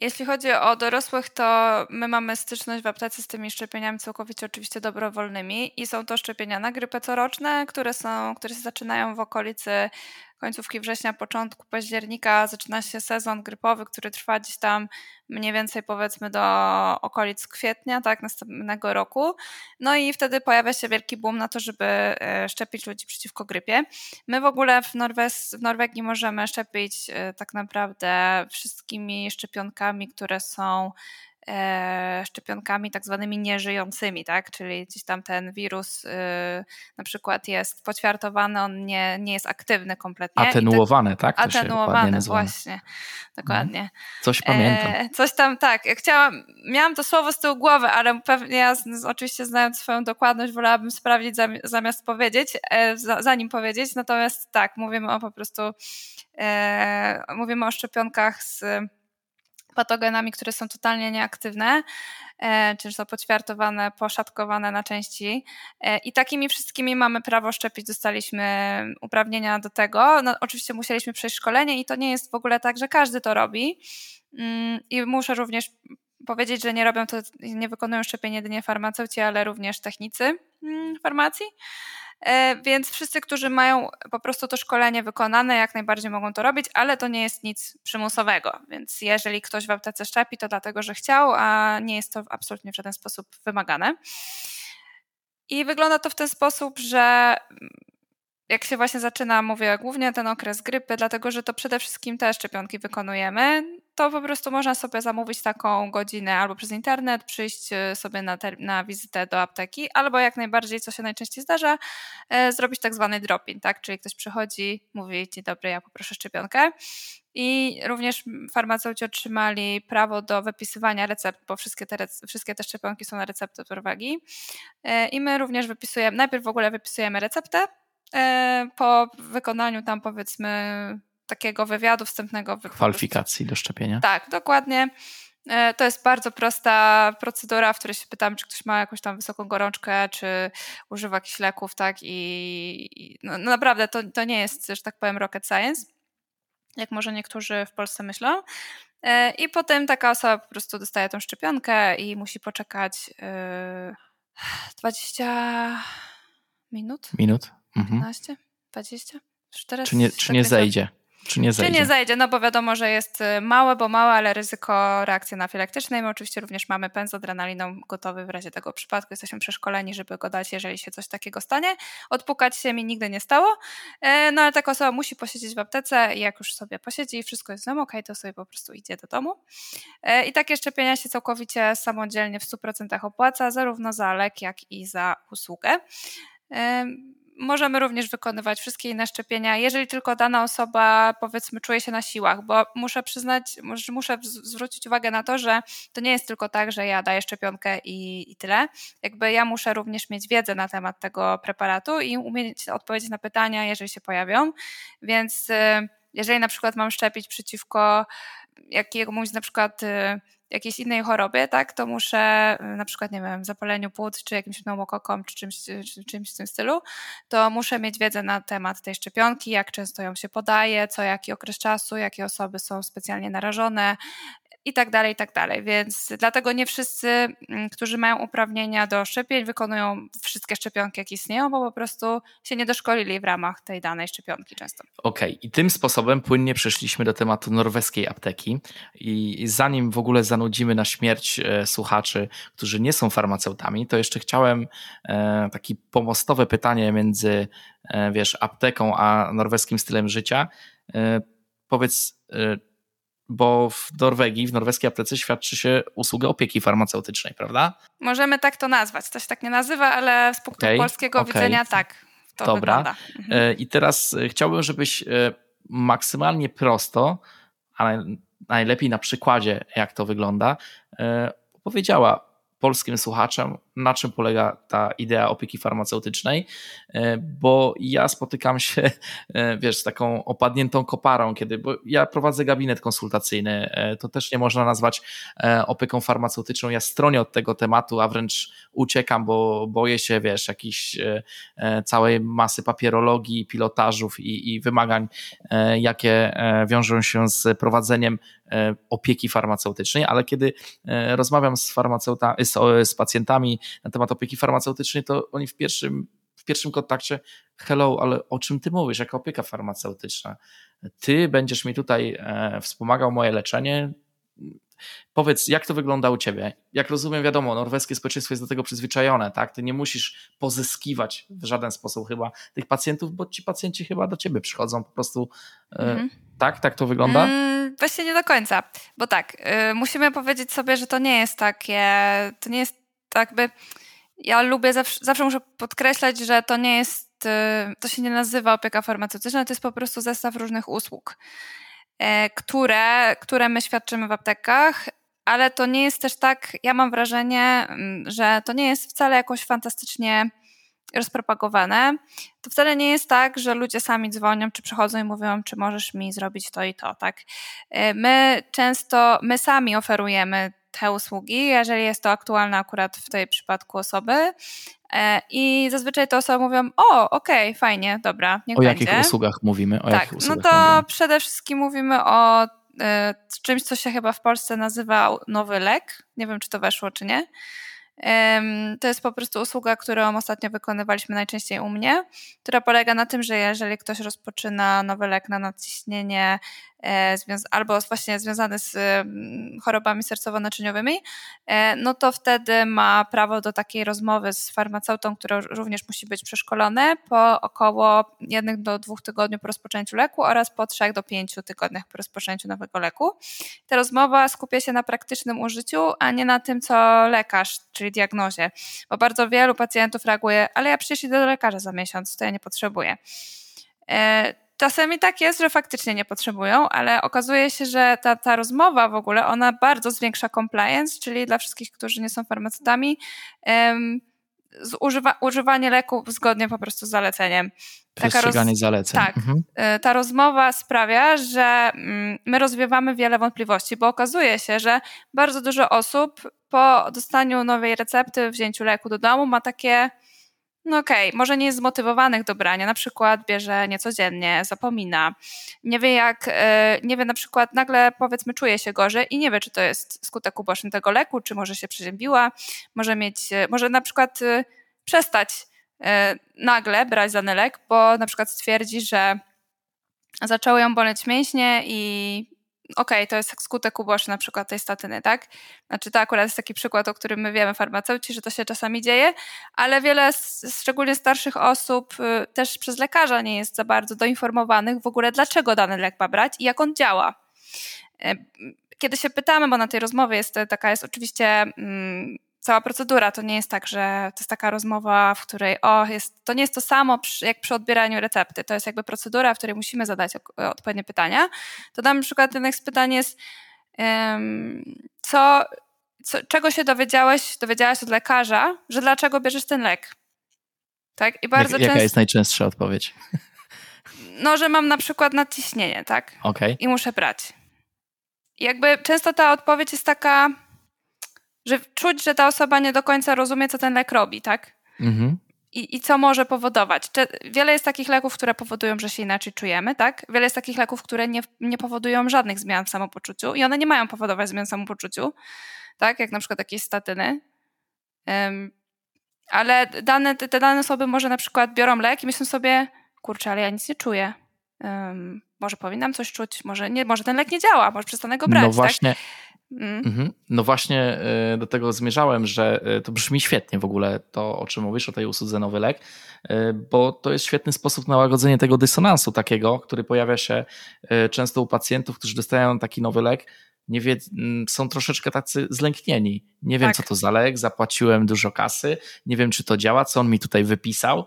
Jeśli chodzi o dorosłych, to my mamy styczność w aptece z tymi szczepieniami całkowicie oczywiście dobrowolnymi i są to szczepienia na grypę coroczne, które, są, które się zaczynają w okolicy końcówki września, początku października zaczyna się sezon grypowy, który trwa gdzieś tam mniej więcej powiedzmy do okolic kwietnia, tak, następnego roku. No i wtedy pojawia się wielki boom na to, żeby e, szczepić ludzi przeciwko grypie. My w ogóle w, Norwes w Norwegii możemy szczepić e, tak naprawdę wszystkimi szczepionkami, które są E, szczepionkami tak zwanymi nieżyjącymi, tak? Czyli gdzieś tam ten wirus y, na przykład jest poćwiartowany, on nie, nie jest aktywny kompletnie. Atenuowany, tak? tak? Atenuowany, właśnie. Dokładnie. Mhm. Coś pamiętam. E, coś tam, tak. Ja chciałam, miałam to słowo z tyłu głowy, ale pewnie ja oczywiście znając swoją dokładność wolałabym sprawdzić zamiast powiedzieć, e, zanim powiedzieć. Natomiast tak, mówimy o po prostu, e, mówimy o szczepionkach z patogenami, które są totalnie nieaktywne, e, czyli są poćwiartowane, poszatkowane na części. E, I takimi wszystkimi mamy prawo szczepić. Dostaliśmy uprawnienia do tego. No, oczywiście musieliśmy przejść szkolenie i to nie jest w ogóle tak, że każdy to robi. Mm, I muszę również powiedzieć, że nie robią to, nie wykonują szczepień jedynie farmaceuci, ale również technicy mm, farmacji. E, więc wszyscy, którzy mają po prostu to szkolenie wykonane, jak najbardziej mogą to robić, ale to nie jest nic przymusowego. Więc jeżeli ktoś w aptece szczepi, to dlatego, że chciał, a nie jest to absolutnie w żaden sposób wymagane. I wygląda to w ten sposób, że jak się właśnie zaczyna, mówię głównie ten okres grypy, dlatego że to przede wszystkim te szczepionki wykonujemy. To po prostu można sobie zamówić taką godzinę albo przez internet, przyjść sobie na, na wizytę do apteki, albo jak najbardziej, co się najczęściej zdarza, zrobić tak zwany drop-in, tak? Czyli ktoś przychodzi, mówi, dzień dobry, ja poproszę szczepionkę. I również farmaceuci otrzymali prawo do wypisywania recept, bo wszystkie te, wszystkie te szczepionki są na receptę Torwagi. E, I my również wypisujemy, najpierw w ogóle wypisujemy receptę, e, po wykonaniu tam powiedzmy takiego wywiadu wstępnego. Kwalifikacji do szczepienia. Tak, dokładnie. E, to jest bardzo prosta procedura, w której się pytam, czy ktoś ma jakąś tam wysoką gorączkę, czy używa jakichś leków, tak? I no, naprawdę to, to nie jest, że tak powiem, rocket science jak może niektórzy w Polsce myślą. E, I potem taka osoba po prostu dostaje tą szczepionkę i musi poczekać 20 e, minut? Minut? Mhm. 15? 20? Czy nie, czy nie zejdzie? Czy nie zejdzie? Czy nie zejdzie, no bo wiadomo, że jest y, małe, bo małe, ale ryzyko reakcji anafilaktycznej. My oczywiście również mamy pen z adrenaliną gotowy w razie tego przypadku. Jesteśmy przeszkoleni, żeby go dać, jeżeli się coś takiego stanie. Odpukać się mi nigdy nie stało, e, no ale taka osoba musi posiedzieć w aptece i jak już sobie posiedzi i wszystko jest w domu, okay, to sobie po prostu idzie do domu. E, I takie szczepienia się całkowicie samodzielnie w 100% opłaca, zarówno za lek, jak i za usługę. Możemy również wykonywać wszystkie inne szczepienia, jeżeli tylko dana osoba, powiedzmy, czuje się na siłach, bo muszę przyznać, muszę zwrócić uwagę na to, że to nie jest tylko tak, że ja daję szczepionkę i, i tyle. Jakby ja muszę również mieć wiedzę na temat tego preparatu i umieć odpowiedzieć na pytania, jeżeli się pojawią. Więc y, jeżeli na przykład mam szczepić przeciwko jakiemuś na przykład y, jakiejś innej chorobie, tak, to muszę y, na przykład, nie wiem, zapaleniu płuc, czy jakimś pneumokokom, czy czymś, czy czymś w tym stylu, to muszę mieć wiedzę na temat tej szczepionki, jak często ją się podaje, co jaki okres czasu, jakie osoby są specjalnie narażone, i tak dalej, i tak dalej. Więc dlatego nie wszyscy, mm, którzy mają uprawnienia do szczepień, wykonują wszystkie szczepionki, jakie istnieją, bo po prostu się nie doszkolili w ramach tej danej szczepionki często. Okej, okay. i tym sposobem płynnie przeszliśmy do tematu norweskiej apteki. I zanim w ogóle zanudzimy na śmierć e, słuchaczy, którzy nie są farmaceutami, to jeszcze chciałem e, takie pomostowe pytanie między, e, wiesz, apteką a norweskim stylem życia. Powiedz, bo w Norwegii, w norweskiej aptece świadczy się usługę opieki farmaceutycznej, prawda? Możemy tak to nazwać. To się tak nie nazywa, ale z punktu okay, polskiego okay. widzenia tak to Dobra. wygląda. Mhm. E, I teraz e, chciałbym, żebyś e, maksymalnie prosto, ale najlepiej na przykładzie, jak to wygląda, opowiedziała polskim słuchaczom, na czym polega ta idea opieki farmaceutycznej, e, bo ja spotykam się, e, wiesz, z taką opadniętą koparą, kiedy, bo ja prowadzę gabinet konsultacyjny, e, to też nie można nazwać opieką farmaceutyczną. Ja stronię od tego tematu, a wręcz uciekam, bo boję się, wiesz, jakiejś całej masy papierologii, pilotażów i, i wymagań, jakie wiążą się z prowadzeniem opieki farmaceutycznej, ale kiedy rozmawiam z farmaceutami, z, z pacjentami na temat opieki farmaceutycznej, to oni w pierwszym, w pierwszym kontakcie, hello, ale o czym ty mówisz, jaka opieka farmaceutyczna? Ty będziesz mi tutaj e, wspomagał moje leczenie, Powiedz, jak to wygląda u ciebie? Jak rozumiem, wiadomo, norweskie społeczeństwo jest do tego przyzwyczajone, tak? Ty nie musisz pozyskiwać w żaden sposób chyba tych pacjentów, bo ci pacjenci chyba do ciebie przychodzą po prostu. E, mhm. Tak? Tak to wygląda? Mm, właśnie nie do końca, bo tak, y, musimy powiedzieć sobie, że to nie jest takie, to nie jest tak by. Ja lubię, zawsze, zawsze muszę podkreślać, że to nie jest, y, to się nie nazywa opieka farmaceutyczna, to jest po prostu zestaw różnych usług, e, które, które my świadczymy w aptekach, ale to nie jest też tak, ja mam wrażenie, mm, że to nie jest wcale jakoś fantastycznie rozpropagowane. To wcale nie jest tak, że ludzie sami dzwonią, czy przychodzą i mówią, czy możesz mi zrobić to i to, tak? E, my często, my sami oferujemy te usługi, jeżeli jest to aktualne akurat w tej przypadku osoby. E, I zazwyczaj te osoby mówią, o, okej, okay, fajnie, dobra, niech O będzie. jakich usługach mówimy? O tak, no to mówimy? przede wszystkim mówimy o y, czymś, co się chyba w Polsce nazywa nowy lek. Nie wiem, czy to weszło, czy nie. To jest po prostu usługa, którą ostatnio wykonywaliśmy najczęściej u mnie, która polega na tym, że jeżeli ktoś rozpoczyna nowy lek na nadciśnienie e, albo właśnie związany z mm, chorobami sercowo-naczyniowymi, e, no to wtedy ma prawo do takiej rozmowy z farmaceutą, który również musi być przeszkolony po około 1 do 2 tygodni po rozpoczęciu leku oraz po 3 do 5 tygodniach po rozpoczęciu nowego leku. Ta rozmowa skupia się na praktycznym użyciu, a nie na tym, co lekarz, czyli diagnozie, bo bardzo wielu pacjentów reaguje, ale ja przecież idę do lekarza za miesiąc, to ja nie potrzebuję. Czasami tak jest, że faktycznie nie potrzebują, ale okazuje się, że ta, ta rozmowa w ogóle, ona bardzo zwiększa compliance, czyli dla wszystkich, którzy nie są farmaceutami, um, używa, używanie leku zgodnie po prostu z zaleceniem. Przestrzeganie roz... zaleceń. Tak. Mhm. E, ta rozmowa sprawia, że mm, my rozwiewamy wiele wątpliwości, bo okazuje się, że bardzo dużo osób po dostaniu nowej recepty, wzięciu leku do domu ma takie no okej, okay, może nie jest zmotywowanych do brania, na przykład bierze niecodziennie, zapomina, nie wie jak, e, nie wie na przykład nagle powiedzmy czuje się gorzej i nie wie, czy to jest skutek uboczny tego leku, czy może się przeziębiła, może mieć, e, może na przykład e, przestać nagle brać dany lek, bo na przykład stwierdzi, że zaczęły ją boleć mięśnie i okej, okay, to jest skutek uboczny na przykład tej statyny, tak? Znaczy to akurat jest taki przykład, o którym my wiemy farmaceuci, że to się czasami dzieje, ale wiele, szczególnie starszych osób, y, też przez lekarza nie jest za bardzo doinformowanych w ogóle, dlaczego dany lek ma brać i jak on działa. Y, kiedy się pytamy, bo na tej rozmowie jest taka, jest oczywiście mm, cała procedura. To nie jest tak, że to jest taka rozmowa, w której o, jest, to nie jest to samo przy, jak przy odbieraniu recepty. To jest jakby procedura, w której musimy zadać odpowiednie pytania. To na przykład jedno z pytań jest, um, co, co, czego się dowiedziałeś, dowiedziałaś od lekarza, że dlaczego bierzesz ten lek? Tak? I bardzo Jak, często, jaka jest najczęstsza odpowiedź? No, że mam na przykład nadciśnienie, tak? Okay. I muszę brać. I jakby często ta odpowiedź jest taka że czuć, że ta osoba nie do końca rozumie, co ten lek robi, tak? Mhm. I, I co może powodować? Wiele jest takich leków, które powodują, że się inaczej czujemy, tak? Wiele jest takich leków, które nie, nie powodują żadnych zmian w samopoczuciu i one nie mają powodować zmian w samopoczuciu, tak? Jak na przykład jakieś statyny. Um, ale dane, te dane osoby może na przykład biorą lek i myślą sobie, kurczę, ale ja nic nie czuję. Um, może powinnam coś czuć, może, nie, może ten lek nie działa, może przestanę go brać. No tak? właśnie, tak? Mm. Mhm. No właśnie e, do tego zmierzałem, że e, to brzmi świetnie w ogóle to, o czym mówisz, o tej usłudze nowy lek, e, bo to jest świetny sposób na łagodzenie tego dysonansu takiego, który pojawia się często u pacjentów, którzy dostają taki nowy lek, nie wie, są troszeczkę tacy zlęknieni. Nie wiem, tak. co to za lek, zapłaciłem dużo kasy, nie wiem, czy to działa, co on mi tutaj wypisał.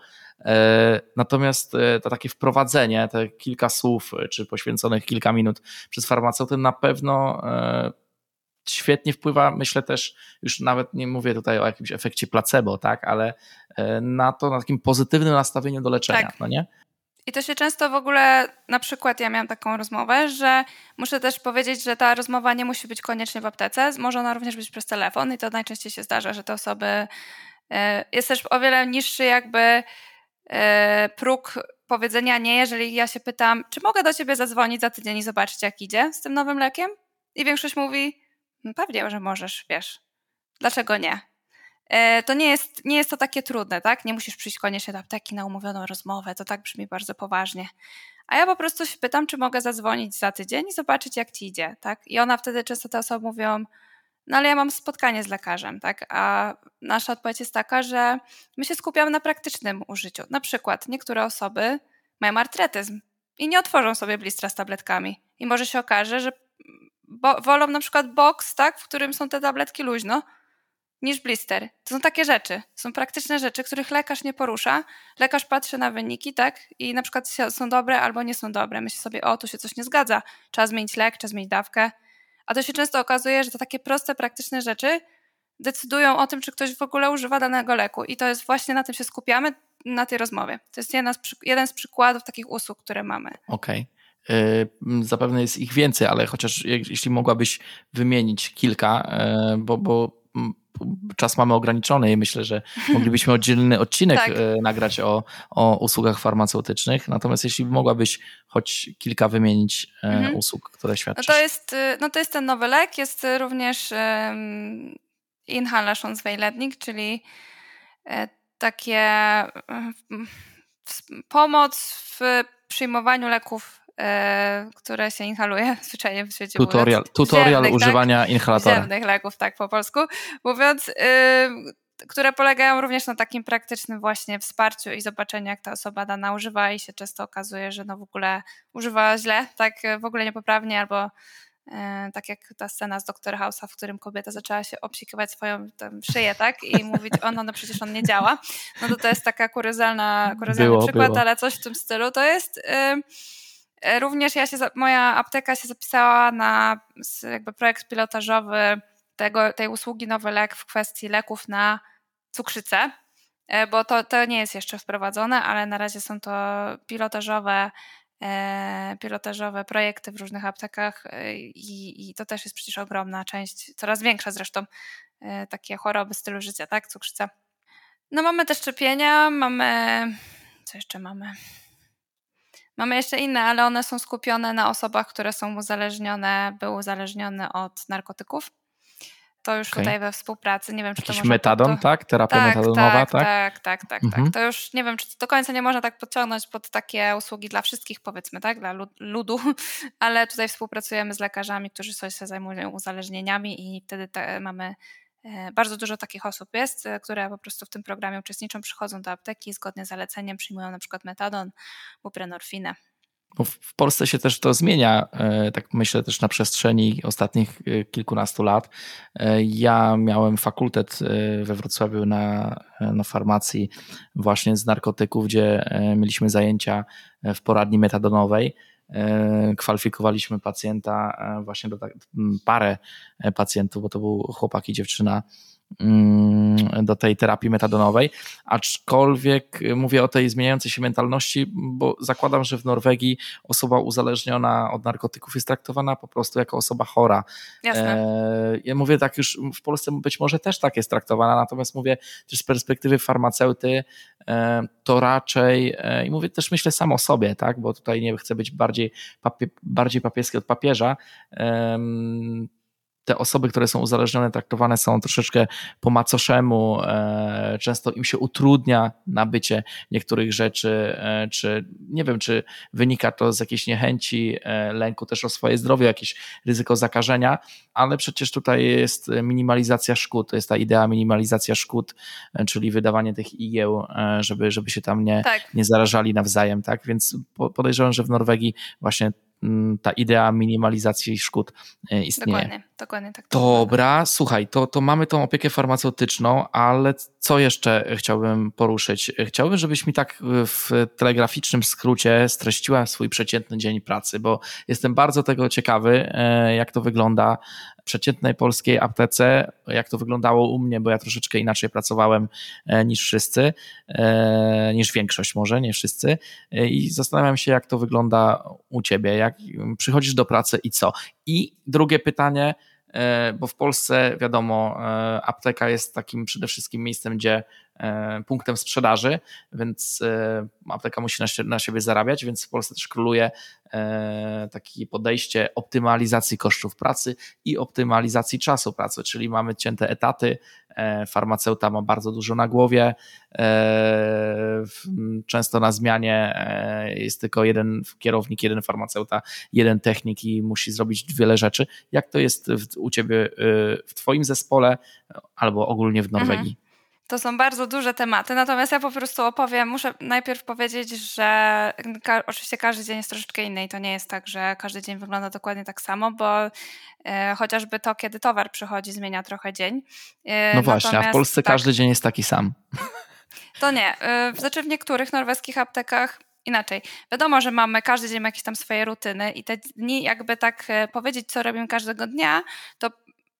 Natomiast to takie wprowadzenie, te kilka słów, czy poświęconych kilka minut przez farmaceutę na pewno świetnie wpływa, myślę też, już nawet nie mówię tutaj o jakimś efekcie placebo, tak, ale e, na to, na takim pozytywnym nastawieniu do leczenia, tak. no nie? I to się często w ogóle, na przykład ja miałam taką rozmowę, że muszę też powiedzieć, że ta rozmowa nie musi być koniecznie w aptece, może ona również być przez telefon i to najczęściej się zdarza, że te osoby, e, jest też o wiele niższy jakby e, próg powiedzenia nie, jeżeli ja się pytam, czy mogę do ciebie zadzwonić za tydzień i zobaczyć jak idzie z tym nowym lekiem? I większość mówi, no pewnie, że możesz, wiesz. Dlaczego nie? E, to nie jest, nie jest to takie trudne, tak? Nie musisz przyjść koniecznie do apteki na umówioną rozmowę, to tak brzmi bardzo poważnie. A ja po prostu się pytam, czy mogę zadzwonić za tydzień i zobaczyć, jak ci idzie, tak? I ona wtedy często te osoby mówią, no ale ja mam spotkanie z lekarzem, tak? A nasza odpowiedź jest taka, że my się skupiamy na praktycznym użyciu. Na przykład niektóre osoby mają artretyzm i nie otworzą sobie blistra z tabletkami. I może się okaże, że bo, wolą na przykład box, tak, w którym są te tabletki luźno, niż blister. To są takie rzeczy, są praktyczne rzeczy, których lekarz nie porusza. Lekarz patrzy na wyniki, tak, i na przykład są dobre albo nie są dobre. Myśli sobie, o, tu się coś nie zgadza, trzeba zmienić lek, trzeba zmienić dawkę. A to się często okazuje, że to takie proste, praktyczne rzeczy decydują o tym, czy ktoś w ogóle używa danego leku. I to jest właśnie na tym się skupiamy na tej rozmowie. To jest jeden z, jeden z przykładów takich usług, które mamy. Okej. Okay. Zapewne jest ich więcej, ale chociaż jeśli mogłabyś wymienić kilka, e, bo, bo czas mamy ograniczony i myślę, że moglibyśmy oddzielny odcinek tak. E, nagrać o, o usługach farmaceutycznych. Natomiast jeśli mogłabyś choć kilka wymienić mhm. usług, które świadczysz. No to, jest, no to jest ten nowy lek, jest również um, Inhalationsweilednik, czyli takie pomoc w przyjmowaniu leków które się inhaluje zwyczajnie w świecie Tutorial, mówiąc. tutorial Ziemnych, używania tak? inhalatora. Ziemnych leków, tak po polsku mówiąc które polegają również na takim praktycznym właśnie wsparciu i zobaczeniu, jak ta osoba dana używa i się często okazuje, że no w ogóle używa źle, tak w ogóle niepoprawnie albo e, tak jak ta scena z Dr. House'a, w którym kobieta zaczęła się obsikiwać swoją tam, szyję, tak? I mówić, o no, no przecież on nie działa. No to to jest taka kuriozalna, kuriozalny było, przykład, było. ale coś w tym stylu. To jest... Y Również ja się, moja apteka się zapisała na jakby projekt pilotażowy tego, tej usługi Nowy Lek w kwestii leków na cukrzycę, e, bo to, to nie jest jeszcze wprowadzone, ale na razie są to pilotażowe, e, pilotażowe projekty w różnych aptekach e, i, i to też jest przecież ogromna część, coraz większa zresztą, takie choroby stylu życia, tak, cukrzyca. No mamy te szczepienia, mamy, co jeszcze mamy? Mamy jeszcze inne, ale one są skupione na osobach, które są uzależnione, były uzależnione od narkotyków. To już okay. tutaj we współpracy. Nie wiem, czy Jakiś to metadon, to... tak? Terapia tak, metadonowa, tak? Tak, tak, tak, tak. Mhm. tak. To już nie wiem, czy do końca nie można tak podciągnąć pod takie usługi dla wszystkich, powiedzmy, tak? Dla ludu, ale tutaj współpracujemy z lekarzami, którzy sobie się zajmują uzależnieniami i wtedy te, mamy bardzo dużo takich osób jest, e, które po prostu w tym programie uczestniczą, przychodzą do apteki i zgodnie z zaleceniem przyjmują na przykład metadon, buprenorfinę. W Polsce się też to zmienia, e, tak myślę też na przestrzeni ostatnich e, kilkunastu lat. E, ja miałem fakultet we Wrocławiu na, na farmacji właśnie z narkotyków, gdzie mieliśmy zajęcia w poradni metadonowej. Kwalifikowaliśmy pacjenta, właśnie do tak, parę pacjentów, bo to był chłopak i dziewczyna do tej terapii metadonowej, aczkolwiek mówię o tej zmieniającej się mentalności, bo zakładam, że w Norwegii osoba uzależniona od narkotyków jest traktowana po prostu jako osoba chora. Jasne. E, ja mówię tak już w Polsce być może też tak jest traktowana, natomiast mówię też z perspektywy farmaceuty e, to raczej e, i mówię też myślę sam o sobie, tak, bo tutaj nie chcę być bardziej, papie, bardziej papieski od papieża, te osoby, które są uzależnione, traktowane są troszeczkę po macoszemu, e, często im się utrudnia nabycie niektórych rzeczy, e, czy nie wiem, czy wynika to z jakiejś niechęci, e, lęku też o swoje zdrowie, jakieś ryzyko zakażenia, ale przecież tutaj jest minimalizacja szkód, to jest ta idea minimalizacja szkód, czyli wydawanie tych igieł, żeby, żeby się tam nie, tak. nie zarażali nawzajem, tak, więc podejrzewam, że w Norwegii właśnie ta idea minimalizacji szkód e, istnieje. Dokładnie, dokładnie tak. Dobra, słuchaj, to, to mamy tą opiekę farmaceutyczną, ale co jeszcze chciałbym poruszyć? Chciałbym, żebyś mi tak w telegraficznym skrócie streściła swój przeciętny dzień pracy, bo jestem bardzo tego ciekawy, e, jak to wygląda przeciętnej polskiej aptece, jak to wyglądało u mnie, bo ja troszeczkę inaczej pracowałem e, niż wszyscy, e, niż większość może, nie wszyscy. E, I zastanawiam się, jak to wygląda u ciebie, jak przychodzisz do pracy i co. I drugie pytanie, bo w Polsce wiadomo, apteka jest takim przede wszystkim miejscem, gdzie E, punktem sprzedaży, więc e, apteka musi na siebie zarabiać, więc w Polsce też króluje e, takie podejście optymalizacji kosztów pracy i optymalizacji czasu pracy, czyli mamy cięte etaty, farmaceuta ma bardzo dużo na głowie, często na zmianie jest tylko jeden kierownik, jeden farmaceuta, jeden technik i musi zrobić wiele rzeczy. Jak to jest u Ciebie w Twoim zespole albo ogólnie w Norwegii? Mhm. To są bardzo duże tematy, natomiast ja po prostu opowiem, muszę najpierw powiedzieć, że ka oczywiście każdy dzień jest troszeczkę inny i to nie jest tak, że każdy dzień wygląda dokładnie tak samo, bo e, chociażby to, kiedy towar przychodzi, zmienia trochę dzień. E, no właśnie, a w Polsce tak, każdy dzień jest taki sam. To nie. E, znaczy w niektórych norweskich aptekach inaczej. Wiadomo, że mamy, każdy dzień ma jakieś tam swoje rutyny i te dni, jakby tak e, powiedzieć, co robimy każdego dnia, to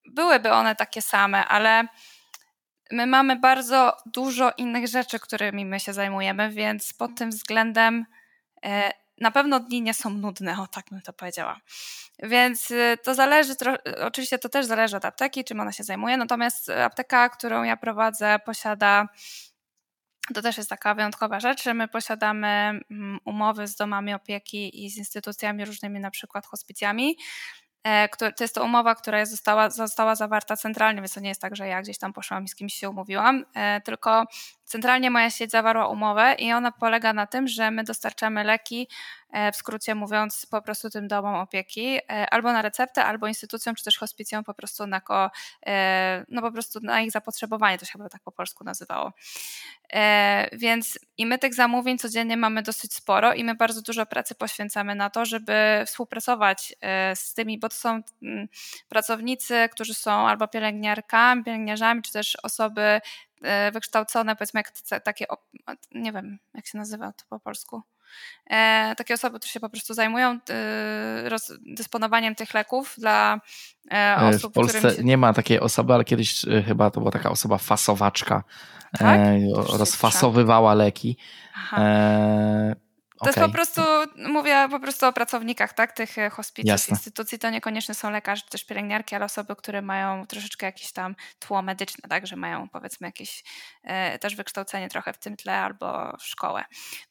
byłyby one takie same, ale my mamy bardzo dużo innych rzeczy, którymi my się zajmujemy, więc pod tym względem e, na pewno dni nie są nudne, o tak bym to powiedziała. Więc e, to zależy, oczywiście to też zależy od apteki, czym ona się zajmuje, natomiast apteka, którą ja prowadzę, posiada to też jest taka wyjątkowa rzecz, my posiadamy mm, umowy z domami opieki i z instytucjami różnymi, na przykład hospicjami, to jest to umowa, która została, została zawarta centralnie, więc to nie jest tak, że ja gdzieś tam poszłam i z kimś się umówiłam, e, tylko centralnie moja sieć zawarła umowę i ona polega na tym, że my dostarczamy leki E, w skrócie mówiąc, po prostu tym domom opieki, e, albo na receptę, albo instytucjom, czy też hospicjom po prostu na, ko, e, no po prostu na ich zapotrzebowanie, to się chyba tak po polsku nazywało. Więc i my tych zamówień codziennie mamy dosyć sporo i my bardzo dużo pracy poświęcamy na to, żeby współpracować z tymi, bo to są mm, pracownicy, którzy są albo pielęgniarkami, pielęgniarzami, czy też osoby wykształcone, powiedzmy, jak takie, nie wiem, jak się nazywa to po polsku E, takie osoby, które się po prostu zajmują e, dysponowaniem tych leków dla e, osób. W Polsce się... nie ma takiej osoby, ale kiedyś chyba to była taka osoba fasowaczka. Tak? rozfasowywała leki. Aha. To okay. jest po prostu, mówię po prostu o pracownikach, tak, tych e, hospicjów, instytucji, to niekoniecznie są lekarze, też pielęgniarki, ale osoby, które mają troszeczkę jakieś tam tło medyczne, tak, że mają powiedzmy jakieś e, też wykształcenie trochę w tym tle albo szkołę.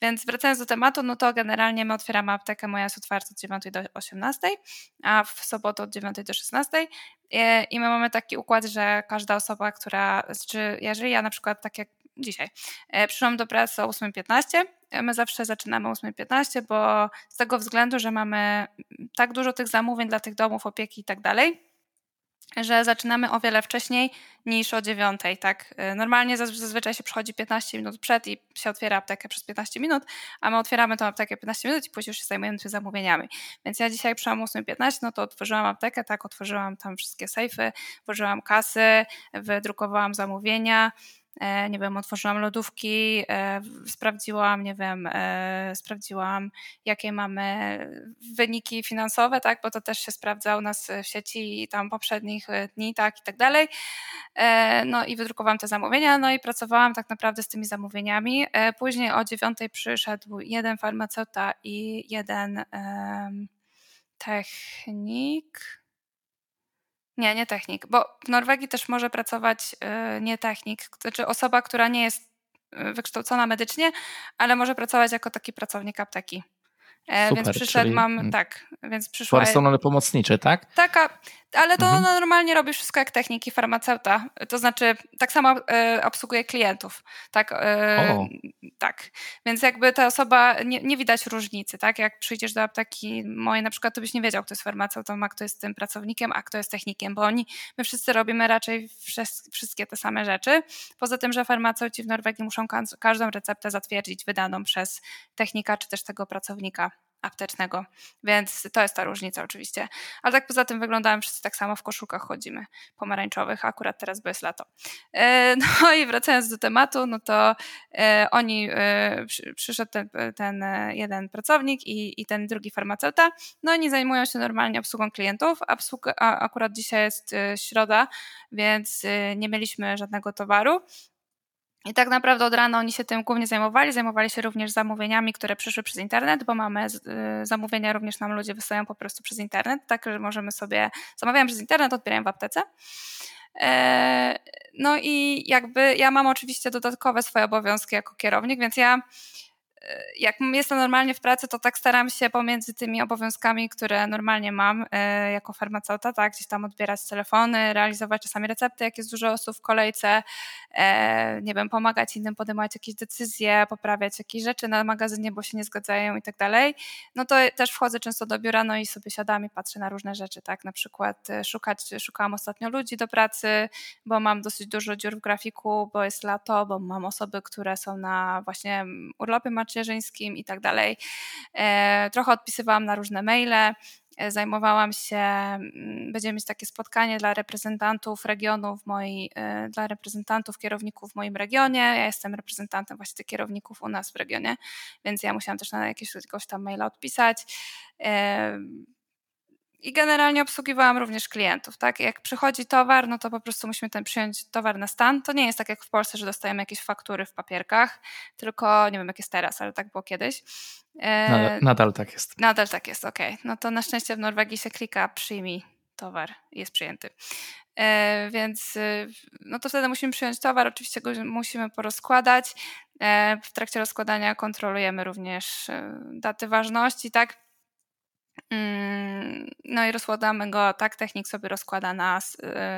Więc wracając do tematu, no to generalnie my otwieramy aptekę, moja jest otwarta od 9 do 18, a w sobotę od 9 do 16 e, i my mamy taki układ, że każda osoba, która, czy jeżeli ja na przykład tak jak dzisiaj. E, przyszłam do pracy o 8.15. E, my zawsze zaczynamy o 8.15, bo z tego względu, że mamy tak dużo tych zamówień dla tych domów opieki i tak dalej, że zaczynamy o wiele wcześniej niż o 9. Tak? E, normalnie zazwyczaj się przychodzi 15 minut przed i się otwiera aptekę przez 15 minut, a my otwieramy tą aptekę 15 minut i później już się zajmujemy zamówieniami. Więc ja dzisiaj przyszłam o 8.15, no to otworzyłam aptekę, tak, otworzyłam tam wszystkie sejfy, włożyłam kasy, wydrukowałam zamówienia, nie wiem, otworzyłam lodówki, e, sprawdziłam, nie wiem, e, sprawdziłam, jakie mamy wyniki finansowe, tak, bo to też się sprawdza u nas w sieci tam poprzednich dni, tak, i tak dalej. No i wydrukowałam te zamówienia, no i pracowałam tak naprawdę z tymi zamówieniami. Później o dziewiątej przyszedł jeden farmaceuta i jeden technik, nie, nie technik, bo w Norwegii też może pracować y, nie technik, znaczy osoba, która nie jest y, wykształcona medycznie, ale może pracować jako taki pracownik apteki. E, Super, więc przyszedł, mam, tak, więc przyszła... Personel pomocniczy, tak? Taka, ale to mhm. normalnie robi wszystko jak techniki farmaceuta, to znaczy tak samo y, obsługuje klientów, tak, y, tak, więc jakby ta osoba, nie, nie, widać różnicy, tak, jak przyjdziesz do apteki mojej na przykład, to byś nie wiedział, kto jest farmaceutą, a kto jest tym pracownikiem, a kto jest technikiem, bo oni, my wszyscy robimy raczej wszystkie te same rzeczy, poza tym, że farmaceuci w Norwegii muszą każdą receptę zatwierdzić wydaną przez technika czy też tego pracownika aptecznego, więc to jest ta różnica oczywiście. Ale tak poza tym wyglądamy wszyscy tak samo, w koszulkach chodzimy, pomarańczowych, akurat teraz bez lato. E, no i wracając do tematu, no to e, oni, e, przyszedł ten, ten jeden pracownik i, i ten drugi farmaceuta, no oni zajmują się normalnie obsługą klientów, Obsługa, a akurat dzisiaj jest środa, więc nie mieliśmy żadnego towaru, i tak naprawdę od rana oni się tym głównie zajmowali. Zajmowali się również zamówieniami, które przyszły przez internet, bo mamy y, zamówienia również nam ludzie wysyłają po prostu przez internet, tak że możemy sobie, zamawiają przez internet, odbierają w aptece. E, no i jakby ja mam oczywiście dodatkowe swoje obowiązki jako kierownik, więc ja jak jestem normalnie w pracy, to tak staram się pomiędzy tymi obowiązkami, które normalnie mam e, jako farmaceuta, tak, gdzieś tam odbierać telefony, realizować czasami recepty, jak jest dużo osób w kolejce, e, nie wiem, pomagać innym podejmować jakieś decyzje, poprawiać jakieś rzeczy na magazynie, bo się nie zgadzają i tak dalej, no to też wchodzę często do biura, no i sobie siadam i patrzę na różne rzeczy, tak, na przykład e, szukać, szukałam ostatnio ludzi do pracy, bo mam dosyć dużo dziur w grafiku, bo jest lato, bo mam osoby, które są na właśnie urlopy macierzyńskim i tak dalej. E, trochę odpisywałam na różne maile, e, zajmowałam się, mm, będziemy mieć takie spotkanie dla reprezentantów regionów, moi, e, dla reprezentantów kierowników w moim regionie. Ja jestem reprezentantem właśnie tych kierowników u nas w regionie, więc ja musiałam też na jakiegoś tam maila odpisać. I generalnie obsługiwałam również klientów, tak? Jak przychodzi towar, no to po prostu musimy ten przyjąć towar na stan. To nie jest tak jak w Polsce, że dostajemy jakieś faktury w papierkach, tylko nie wiem jak jest teraz, ale tak było kiedyś. Nadal, nadal tak jest. Nadal tak jest, okej. Okay. No to na szczęście w Norwegii się klika przyjmij towar jest przyjęty. E, więc y, no to wtedy musimy przyjąć towar, oczywiście go musimy porozkładać. E, w trakcie rozkładania kontrolujemy również daty ważności, tak? Mm, no i rozkładamy go, tak technik sobie rozkłada na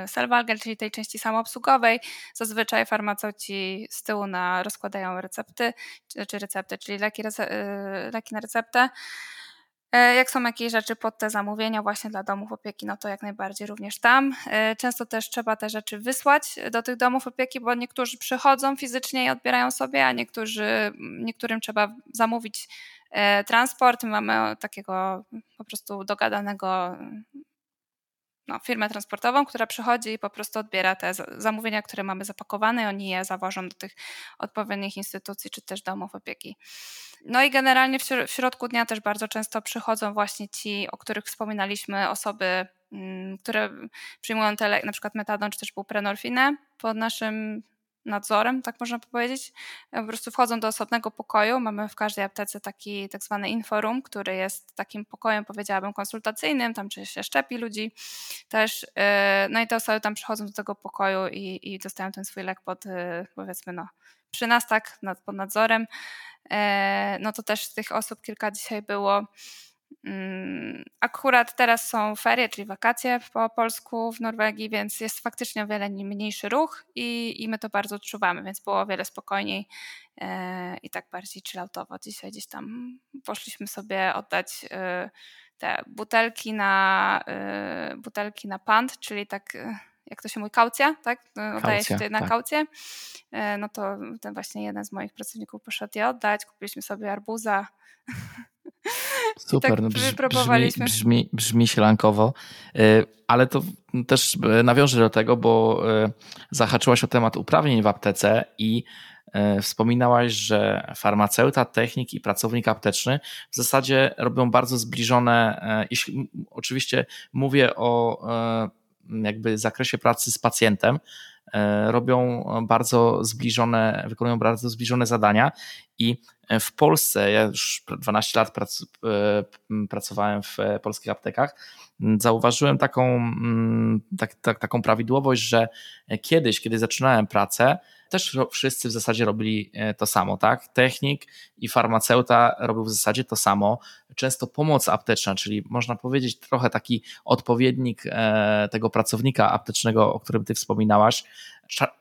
y, self czyli tej części samoobsługowej. Zazwyczaj farmaceuci z tyłu na, rozkładają recepty, czy recepty, czyli leki, y, leki na receptę. E, jak są jakieś rzeczy pod te zamówienia właśnie dla domów opieki, no to jak najbardziej również tam. E, często też trzeba te rzeczy wysłać do tych domów opieki, bo niektórzy przychodzą fizycznie i odbierają sobie, a niektórzy, niektórym trzeba zamówić transport. Mamy takiego po prostu dogadanego no, firmę transportową, która przychodzi i po prostu odbiera te zamówienia, które mamy zapakowane i oni je zawożą do tych odpowiednich instytucji czy też domów opieki. No i generalnie w środku dnia też bardzo często przychodzą właśnie ci, o których wspominaliśmy, osoby, mm, które przyjmują te, na przykład metadon czy też buprenorfinę pod naszym nadzorem, tak można powiedzieć. Po prostu wchodzą do osobnego pokoju. Mamy w każdej aptece taki tak zwany inforum, który jest takim pokojem, powiedziałabym, konsultacyjnym, tam czy się szczepi ludzi też. Y, no i te osoby tam przychodzą do tego pokoju i, i dostają ten swój lek pod, y, powiedzmy, no, przy nas, tak, pod nadzorem. E, no to też tych osób kilka dzisiaj było. Mm, akurat teraz są ferie, czyli wakacje po polsku w Norwegii, więc jest faktycznie o wiele mniejszy ruch i, i my to bardzo odczuwamy, więc było o wiele spokojniej e, i tak bardziej chilloutowo. Dzisiaj gdzieś tam poszliśmy sobie oddać e, te butelki na, butelki na pant, czyli tak jak to się mówi, kaucja, tak? No, oddaje się tutaj na tak. kaucję. E, no to ten właśnie jeden z moich pracowników poszedł je oddać, kupiliśmy sobie arbuza. Super, tak no brzmi, brzmi, brzmi sielankowo, e, ale to też e, nawiążę do tego, bo zahaczyłaś o temat uprawnień w aptece i Wspominałaś, że farmaceuta, technik i pracownik apteczny w zasadzie robią bardzo zbliżone, jeśli oczywiście mówię o jakby zakresie pracy z pacjentem e, robią bardzo zbliżone, wykonują bardzo zbliżone zadania i w Polsce, ja już 12 lat prac, e, pracowałem w polskich aptekach, zauważyłem taką, tak, tak, taką prawidłowość, że kiedyś, kiedy zaczynałem pracę, też wszyscy w zasadzie robili e, to samo, tak? Technik i farmaceuta robił w zasadzie to samo. Często pomoc apteczna, czyli można powiedzieć trochę taki odpowiednik e, tego pracownika aptecznego, o którym ty wspominałaś,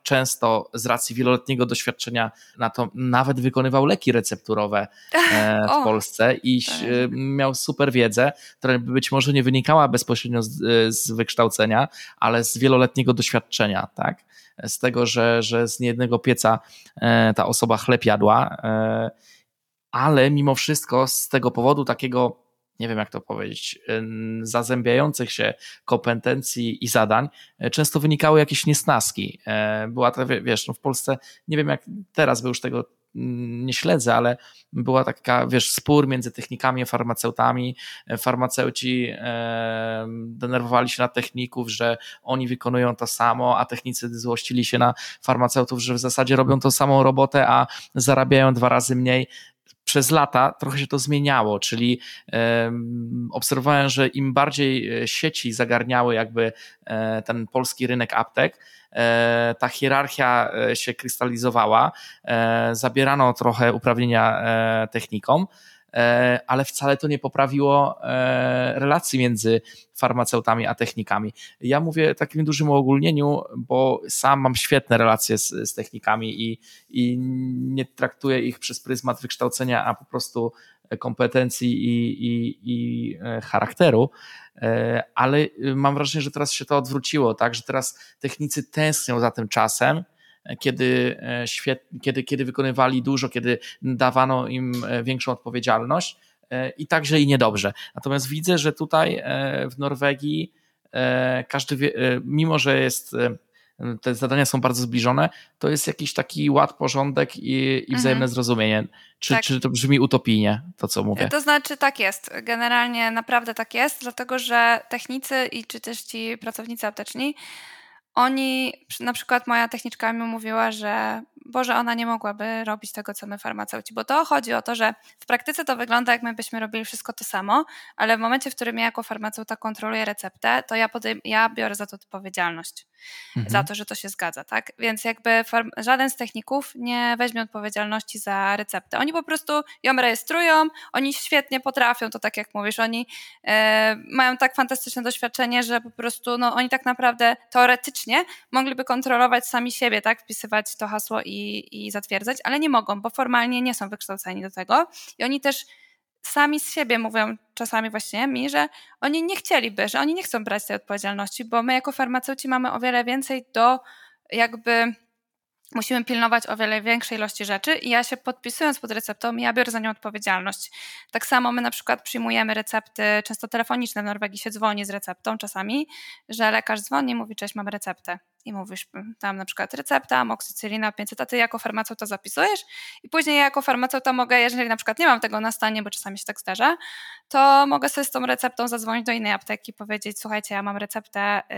często z racji wieloletniego doświadczenia na to nawet wykonywał leki recepturowe e, w Polsce i tak. miał super wiedzę, która być może nie wynikała bezpośrednio z, z wykształcenia, ale z wieloletniego doświadczenia, tak? z tego, że, że z niejednego pieca e, ta osoba chleb jadła, e, ale mimo wszystko z tego powodu takiego nie wiem jak to powiedzieć, e, zazębiających się kompetencji i zadań, często wynikały jakieś niesnaski. Była to, wiesz, no w Polsce, nie wiem jak teraz, by już tego Mm, nie śledzę, ale była taka, wiesz, spór między technikami a farmaceutami. Farmaceuci e, denerwowali się na techników, że oni wykonują to samo, a technicy złościli się na farmaceutów, że w zasadzie robią tą samą robotę, a zarabiają dwa razy mniej przez lata trochę się to zmieniało, czyli obserwowałem, że im bardziej e, sieci zagarniały jakby e, ten polski rynek aptek, E, ta hierarchia się krystalizowała, zabierano trochę uprawnienia technikom, ale wcale to nie poprawiło relacji między farmaceutami a technikami. Ja mówię takim dużym uogólnieniu, bo sam mam świetne relacje z, z technikami i, i nie traktuję ich przez pryzmat wykształcenia, a po prostu kompetencji i, i, i charakteru. E, ale y, mam wrażenie, że teraz się to odwróciło, tak, że teraz technicy tęsknią za tym czasem, e, kiedy, e, świet, kiedy, kiedy wykonywali dużo, kiedy dawano im większą odpowiedzialność i także i niedobrze. Natomiast widzę, że tutaj w Norwegii każdy, wie, mimo że jest te zadania są bardzo zbliżone, to jest jakiś taki ład, porządek i, i wzajemne mhm. zrozumienie. Czy, tak. czy to brzmi utopijnie, to co mówię? To znaczy tak jest. Generalnie naprawdę tak jest, dlatego że technicy i czy też ci pracownicy apteczni, oni, na przykład moja techniczka mi mówiła, że Boże, ona nie mogłaby robić tego, co my farmaceuci, bo to chodzi o to, że w praktyce to wygląda, jak my byśmy robili wszystko to samo, ale w momencie, w którym ja jako farmaceuta kontroluję receptę, to ja, podejm- ja biorę za to odpowiedzialność. Mhm. za to, że to się zgadza, tak? Więc jakby żaden z techników nie weźmie odpowiedzialności za receptę. Oni po prostu ją rejestrują, oni świetnie potrafią, to tak jak mówisz, oni e, mają tak fantastyczne doświadczenie, że po prostu no, oni tak naprawdę teoretycznie mogliby kontrolować sami siebie, tak? Wpisywać to hasło i, i zatwierdzać, ale nie mogą, bo formalnie nie są wykształceni do tego i oni też sami z siebie mówią czasami właśnie mi, że oni nie chcieliby, że oni nie chcą brać tej odpowiedzialności, bo my jako farmaceuci mamy o wiele więcej do jakby musimy pilnować o wiele większej ilości rzeczy i ja się podpisując pod receptą, ja biorę za nią odpowiedzialność. Tak samo my na przykład przyjmujemy recepty, często telefoniczne w Norwegii się dzwoni z receptą czasami, że lekarz dzwoni i mówi, cześć, mam receptę i mówisz tam na przykład recepta, amoksicylina 500, a ty jako farmaceuta zapisujesz? I później ja jako farmaceuta mogę, jeżeli na przykład nie mam tego na stanie, bo czasami się tak zdarza, to mogę sobie z tą receptą zadzwonić do innej apteki, powiedzieć, słuchajcie, ja mam receptę, yy,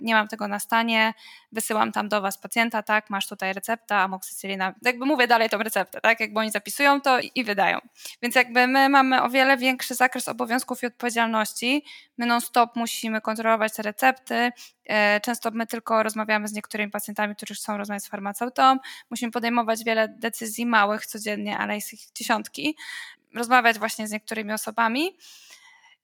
nie mam tego na stanie, wysyłam tam do was pacjenta, tak, masz tutaj recepta, amoksicylina, jakby mówię dalej tą receptę, tak, jakby oni zapisują to i, i wydają. Więc jakby my mamy o wiele większy zakres obowiązków i odpowiedzialności, my non stop musimy kontrolować te recepty, często my tylko rozmawiamy z niektórymi pacjentami, którzy chcą rozmawiać z farmaceutą. Musimy podejmować wiele decyzji małych codziennie, ale jest ich dziesiątki. Rozmawiać właśnie z niektórymi osobami.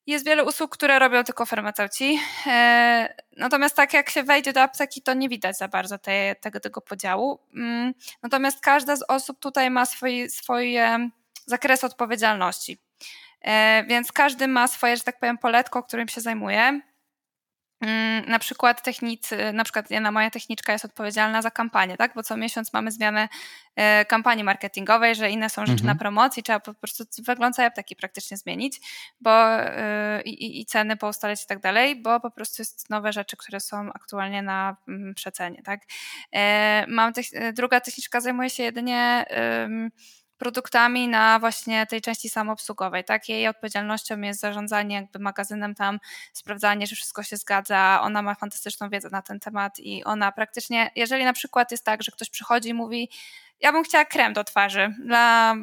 Jest wiele usług, które robią tylko farmaceuci. E, natomiast tak jak się wejdzie do apteki, to nie widać za bardzo tej, tego, tego podziału. Mm, natomiast każda z osób tutaj ma swój, swoje zakres odpowiedzialności. E, więc każdy ma swoje, że tak powiem, poletko, którym się zajmuje. Mm, na przykład technicy, na przykład jedna moja techniczka jest odpowiedzialna za kampanię, tak? Bo co miesiąc mamy zmianę e, kampanii marketingowej, że inne są rzeczy mhm. na promocji, trzeba po prostu wygląd apteki praktycznie zmienić, bo e, i, i ceny poustalać i tak dalej, bo po prostu jest nowe rzeczy, które są aktualnie na mm, przecenie, tak? E, mam druga techniczka zajmuje się jedynie produktami na właśnie tej części samoobsługowej. Tak? Jej odpowiedzialnością jest zarządzanie jakby magazynem tam, sprawdzanie, że wszystko się zgadza. Ona ma fantastyczną wiedzę na ten temat i ona praktycznie, jeżeli na przykład jest tak, że ktoś przychodzi i mówi, ja bym chciała krem do twarzy dla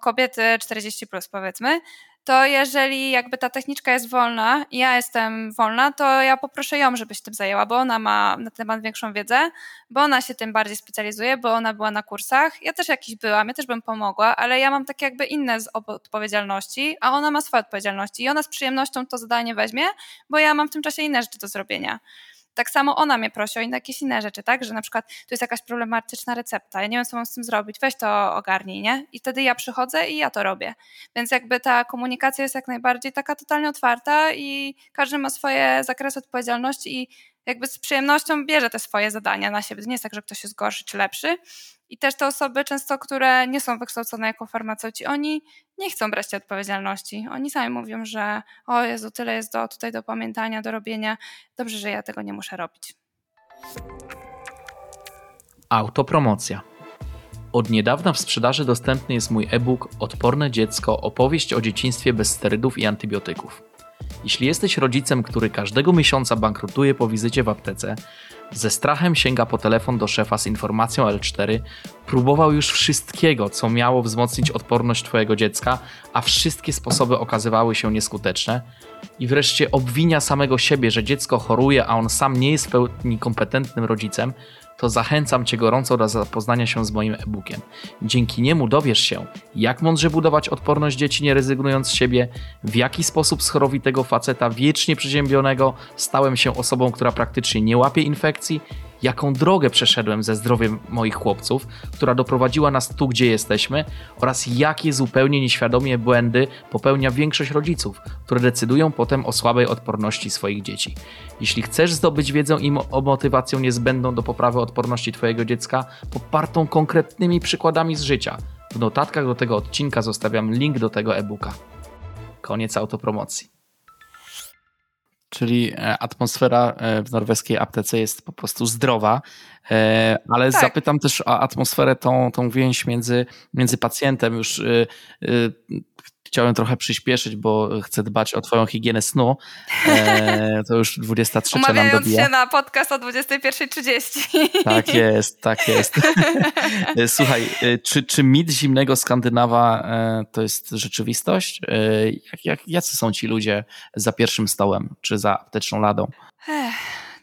kobiety 40 plus powiedzmy, to jeżeli jakby ta techniczka jest wolna i ja jestem wolna, to ja poproszę ją, żeby się tym zajęła, bo ona ma na temat większą wiedzę, bo ona się tym bardziej specjalizuje, bo ona była na kursach. Ja też jakiś byłam, ja też bym pomogła, ale ja mam takie jakby inne odpowiedzialności, a ona ma swoje odpowiedzialności i ona z przyjemnością to zadanie weźmie, bo ja mam w tym czasie inne rzeczy do zrobienia tak samo ona mnie prosi o jakieś inne rzeczy, tak? Że na przykład tu jest jakaś problematyczna recepta, ja nie wiem, co mam z tym zrobić, weź to ogarnij, nie? I wtedy ja przychodzę i ja to robię. Więc jakby ta komunikacja jest jak najbardziej taka totalnie otwarta i każdy ma swoje zakresy odpowiedzialności i jakby z przyjemnością bierze te swoje zadania na siebie. To nie jest tak, że ktoś jest gorszy czy lepszy. I też te osoby często, które nie są wykształcone jako farmaceuci, oni nie chcą brać tej odpowiedzialności. Oni sami mówią, że o Jezu, tyle jest do, tutaj do pamiętania, do robienia. Dobrze, że ja tego nie muszę robić. Autopromocja. Od niedawna w sprzedaży dostępny jest mój e-book Odporne dziecko opowieść o dzieciństwie bez sterydów i antybiotyków. Jeśli jesteś rodzicem, który każdego miesiąca bankrutuje po wizycie w aptece, ze strachem sięga po telefon do szefa z informacją L4, próbował już wszystkiego, co miało wzmocnić odporność Twojego dziecka, a wszystkie sposoby okazywały się nieskuteczne, i wreszcie obwinia samego siebie, że dziecko choruje, a on sam nie jest w pełni kompetentnym rodzicem, to zachęcam Cię gorąco do zapoznania się z moim e-bookiem. Dzięki niemu dowiesz się, jak mądrze budować odporność dzieci, nie rezygnując z siebie, w jaki sposób z chorowitego faceta wiecznie przeziębionego stałem się osobą, która praktycznie nie łapie infekcji jaką drogę przeszedłem ze zdrowiem moich chłopców, która doprowadziła nas tu, gdzie jesteśmy, oraz jakie zupełnie nieświadomie błędy popełnia większość rodziców, które decydują potem o słabej odporności swoich dzieci. Jeśli chcesz zdobyć wiedzę i o motywację niezbędną do poprawy odporności Twojego dziecka, popartą konkretnymi przykładami z życia, w notatkach do tego odcinka zostawiam link do tego e-booka. Koniec autopromocji. Czyli e, atmosfera e, w norweskiej aptece jest po prostu zdrowa, e, ale tak. zapytam też o atmosferę, tą, tą więź między, między pacjentem. Już chciałem trochę przyspieszyć, bo chcę dbać o twoją higienę snu. E, to już 23 Umawiając nam dobija. się na podcast o 21.30. Tak jest, tak jest. E, słuchaj, e, czy, czy mit zimnego Skandynawa e, to jest rzeczywistość? Jak, jak, jacy są ci ludzie za pierwszym stołem, czy za apteczną ladą?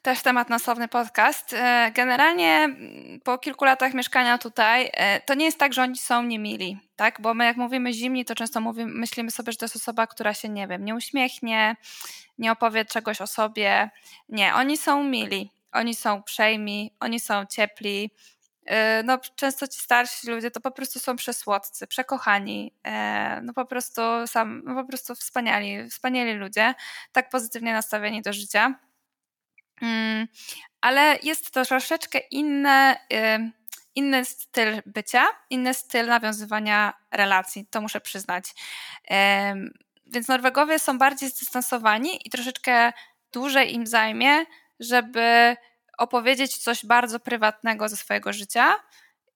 Też temat na słowny podcast. Generalnie mm, po kilku latach mieszkania tutaj, to nie jest tak, że oni są niemili, tak? Bo my jak mówimy zimni, to często mówimy, myślimy sobie, że to jest osoba, która się, nie wiem, nie uśmiechnie, nie opowie czegoś o sobie. Nie, oni są mili, oni są uprzejmi, oni są ciepli. E, no, często ci starsi ludzie to po prostu są przesłodcy, przekochani, no po prostu sam, no po prostu wspaniali, wspaniali ludzie, tak pozytywnie nastawieni do życia. Mm, ale jest to troszeczkę inne, inny styl bycia, inny styl nawiązywania relacji, to muszę przyznać. Więc Norwegowie są bardziej zdystansowani i troszeczkę dłużej im zajmie, żeby opowiedzieć coś bardzo prywatnego ze swojego życia,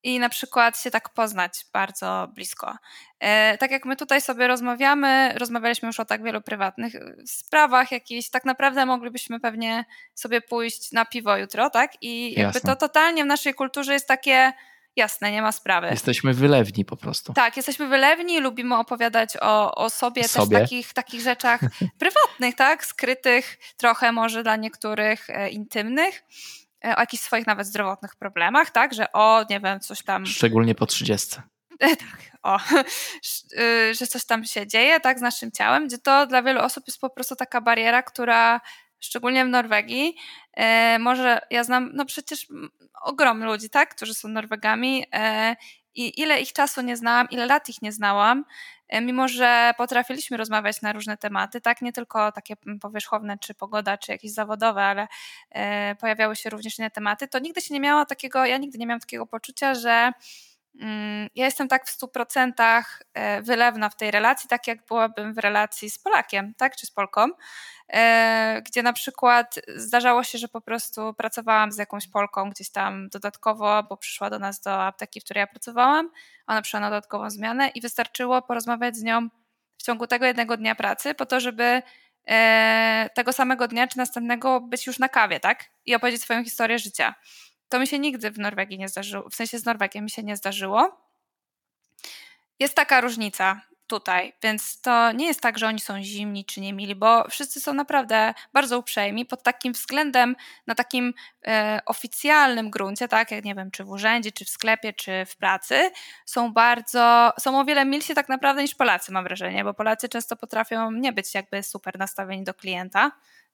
i na przykład się tak poznać bardzo blisko. E, tak jak my tutaj sobie rozmawiamy, rozmawialiśmy już o tak wielu prywatnych e, sprawach jakichś, tak naprawdę moglibyśmy pewnie sobie pójść na piwo jutro, tak? I jakby Jasne. to totalnie w naszej kulturze jest takie jasne, nie ma sprawy. Jesteśmy wylewni po prostu. Tak, jesteśmy wylewni, lubimy opowiadać o, o sobie, sobie. też takich, takich rzeczach prywatnych, tak? Skrytych, trochę może dla niektórych e, intymnych. E, o jakichś swoich nawet zdrowotnych problemach, tak, że o, nie wiem, coś tam... Szczególnie po 30. E, tak, o, y, że coś tam się dzieje, tak, z naszym ciałem, gdzie to dla wielu osób jest po prostu taka bariera, która szczególnie w Norwegii, e, może ja znam, no przecież ogrom ludzi, tak, którzy są Norwegami i ile ich czasu nie znałam, ile lat ich nie znałam, mimo że potrafiliśmy rozmawiać na różne tematy, tak, nie tylko takie powierzchowne, czy pogoda, czy jakieś zawodowe, ale e, pojawiały się również inne tematy, to nigdy się nie miało takiego, ja nigdy nie miałam takiego poczucia, że mm, ja jestem tak w stu procentach e, wylewna w tej relacji, tak jak byłabym w relacji z Polakiem, tak, czy z Polką, E, gdzie na przykład zdarzało się, że po prostu pracowałam z jakąś Polką gdzieś tam dodatkowo, bo przyszła do nas do apteki, w której ja pracowałam, ona przyszła na dodatkową zmianę i wystarczyło porozmawiać z nią w ciągu tego jednego dnia pracy po to, żeby e, tego samego dnia czy następnego być już na kawie, tak? I opowiedzieć swoją historię życia. To mi się nigdy w Norwegii nie zdarzyło, w sensie z Norwegiem mi się nie zdarzyło. Jest taka różnica tutaj, więc to nie jest tak, że oni są zimni czy niemili, bo wszyscy są naprawdę bardzo uprzejmi pod takim względem, na takim e, oficjalnym gruncie, tak, jak nie wiem, czy w urzędzie, czy w sklepie, czy w pracy, są bardzo, są o wiele milsi tak naprawdę niż Polacy, mam wrażenie, bo Polacy często potrafią nie być jakby super nastawieni do klienta,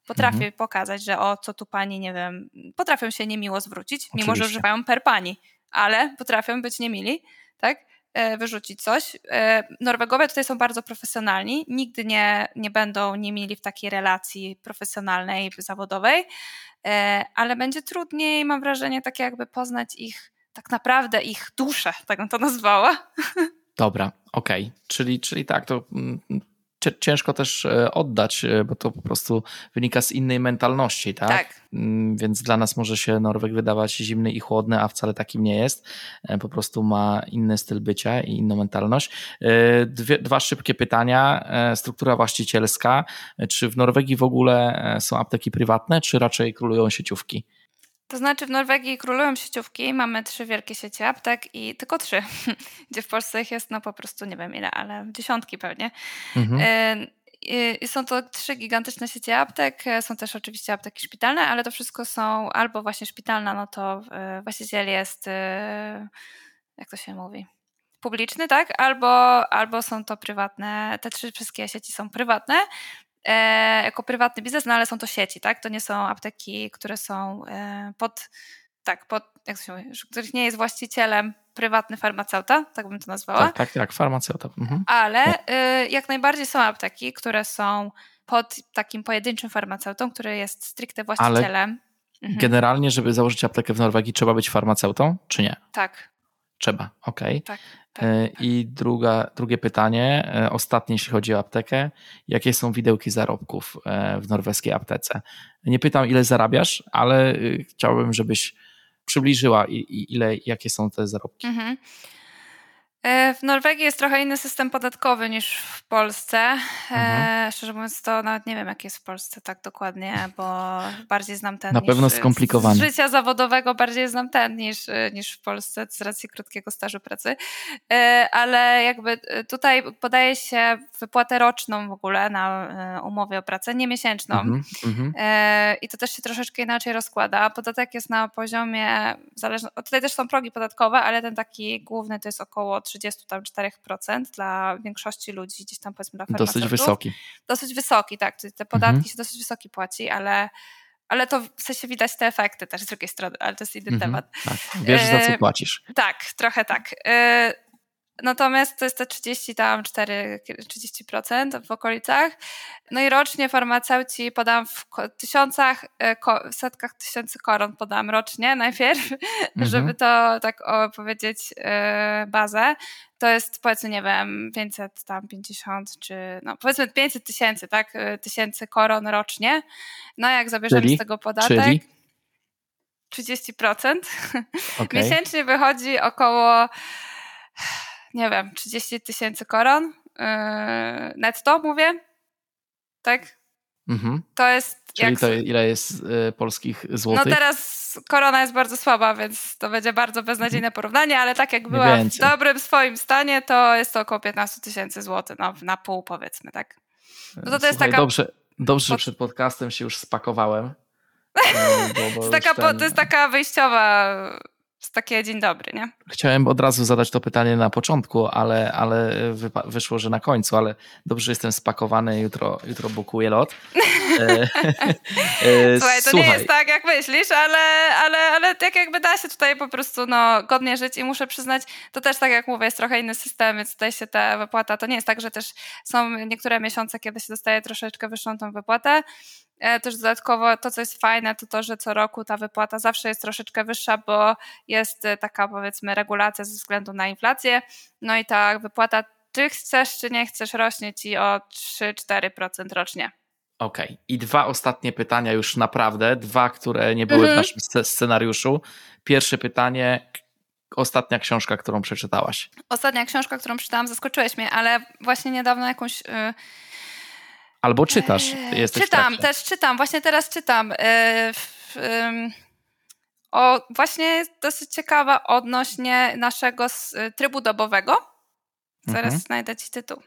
potrafią mhm. pokazać, że o, co tu pani, nie wiem, potrafią się niemiło zwrócić, Oczywiście. mimo że używają per pani, ale potrafią być niemili, tak? E, wyrzucić coś. E, Norwegowie tutaj są bardzo profesjonalni, nigdy nie, nie będą nie mieli w takiej relacji profesjonalnej, zawodowej, e, ale będzie trudniej, mam wrażenie, tak jakby poznać ich, tak naprawdę ich duszę, tak bym to nazwała. Dobra, okej. Okay. Czyli, czyli tak, to mm, ciężko też e, oddać, e, bo to po prostu wynika z innej mentalności, tak? tak? Mm, więc dla nas może się Norweg wydawać zimny i chłodny, a wcale takim nie jest. E, po prostu ma inny styl bycia i inną mentalność. Dwie, dwa szybkie pytania. Struktura właścicielska. Czy w Norwegii w ogóle są apteki prywatne, czy raczej królują sieciówki? To znaczy w Norwegii królują sieciówki, mamy trzy wielkie sieci aptek i tylko trzy, gdzie w Polsce ich jest no po prostu nie wiem ile, ale dziesiątki pewnie. Mhm. I są to trzy gigantyczne sieci aptek, są też oczywiście apteki szpitalne, ale to wszystko są albo właśnie szpitalna, no to e, właściciel jest, e, jak to się mówi, publiczny, tak? Albo, albo są to prywatne, te trzy wszystkie sieci są prywatne, e, jako prywatny biznes, no ale są to sieci, tak? To nie są apteki, które są e, pod, tak, pod, jak się mówi, których nie jest właścicielem prywatny farmaceuta, tak bym to nazwała. Tak, tak, tak farmaceuta. Mhm. Ale e, jak najbardziej są apteki, które są pod takim pojedynczym farmaceutą, który jest stricte właścicielem. Ale mhm. generalnie, żeby założyć aptekę w Norwegii, trzeba być farmaceutą, czy nie? Tak. Trzeba. Okay. Tak. Tak, e, tak. I druga, drugie pytanie, e, ostatnie jeśli chodzi o aptekę. Jakie są widełki zarobków e, w norweskiej aptece? Nie pytam, ile zarabiasz, ale chciałbym, żebyś przybliżyła, ile, jakie są te zarobki. Mhm. E, w Norwegii jest trochę inny system podatkowy niż w Polsce. E, mhm. szczerze mówiąc, to nawet nie wiem, jak jest w Polsce tak dokładnie, bo bardziej znam ten. Na niż, pewno skomplikowany. Z życia zawodowego bardziej znam ten niż, niż w Polsce, z racji krótkiego stażu pracy. E, ale jakby tutaj podaje się wypłatę roczną w ogóle na umowie o pracę, nie miesięczną. Mhm, mhm. I to też się troszeczkę inaczej rozkłada. Podatek jest na poziomie, zależno, tutaj też są progi podatkowe, ale ten taki główny to jest około 34% dla większości ludzi, gdzieś tam powiedzmy dla farmaceutów. Dosyć wysoki. Dosyć wysoki, tak. Te podatki mhm. się dosyć wysoki płaci, ale ale to w sensie widać te efekty też z drugiej strony, ale to jest inny mhm, temat. Tak. Wiesz, za co e, płacisz. tak, trochę tak. E, Natomiast to jest te 30 tam 4, 30% w okolicach. No i rocznie farmaceuci podam w tysiącach, e, w setkach tysięcy koron podam rocznie najpierw, mhm. żeby to tak powiedzieć e, bazę. To jest powiedzmy, nie wiem, 500 tam 50 czy no powiedzmy 500 tysięcy, tak? E, tysięcy koron rocznie. No jak zabierzemy Czyli? z tego podatek. Czyli? 30%. Okay. Miesięcznie wychodzi około nie wiem, 30 tysięcy koron yy, netto mówię, tak? Mhm. To jest... Czyli jak... to ile jest y, polskich złotych? No teraz korona jest bardzo słaba, więc to będzie bardzo beznadziejne mhm. porównanie, ale tak jak była w dobrym swoim stanie, to jest to około 15 tysięcy złotych, no na pół powiedzmy, tak? No to, to jest taka... Dobrze, dobrze że przed podcastem się już spakowałem. Bo, bo to, taka, ten... to jest taka wyjściowa jest takie dzień dobry, nie? Chciałem od razu zadać to pytanie na początku, ale, ale wyszło, że na końcu, ale dobrze, że jestem spakowany, jutro, jutro bukuję lot. E, e, Słuchaj, to Słuchaj. nie jest tak, jak myślisz, ale, ale, ale tak jakby da się tutaj po prostu no, godnie żyć i muszę przyznać, to też tak jak mówię, jest trochę inny system, więc tutaj się ta wypłata, to nie jest tak, że też są niektóre miesiące, kiedy się dostaje troszeczkę wyższą tą wypłatę, też dodatkowo to, co jest fajne, to to, że co roku ta wypłata zawsze jest troszeczkę wyższa, bo jest e, taka powiedzmy regulacja ze względu na inflację. No i ta wypłata, czy chcesz, czy nie chcesz, rośnie ci o 3-4% rocznie. Okej. Okay. I dwa ostatnie pytania już naprawdę, dwa, które nie były mhm. w naszym scenariuszu. Pierwsze pytanie, ostatnia książka, którą przeczytałaś? Ostatnia książka, którą przeczytałam, zaskoczyłeś mnie, ale właśnie niedawno jakąś... Yy Albo czytasz. Eee, jesteś czytam, też czytam. Właśnie teraz czytam. Eee, o, właśnie jest dosyć ciekawa odnośnie naszego trybu dobowego. Zaraz mhm. znajdę ci tytuł.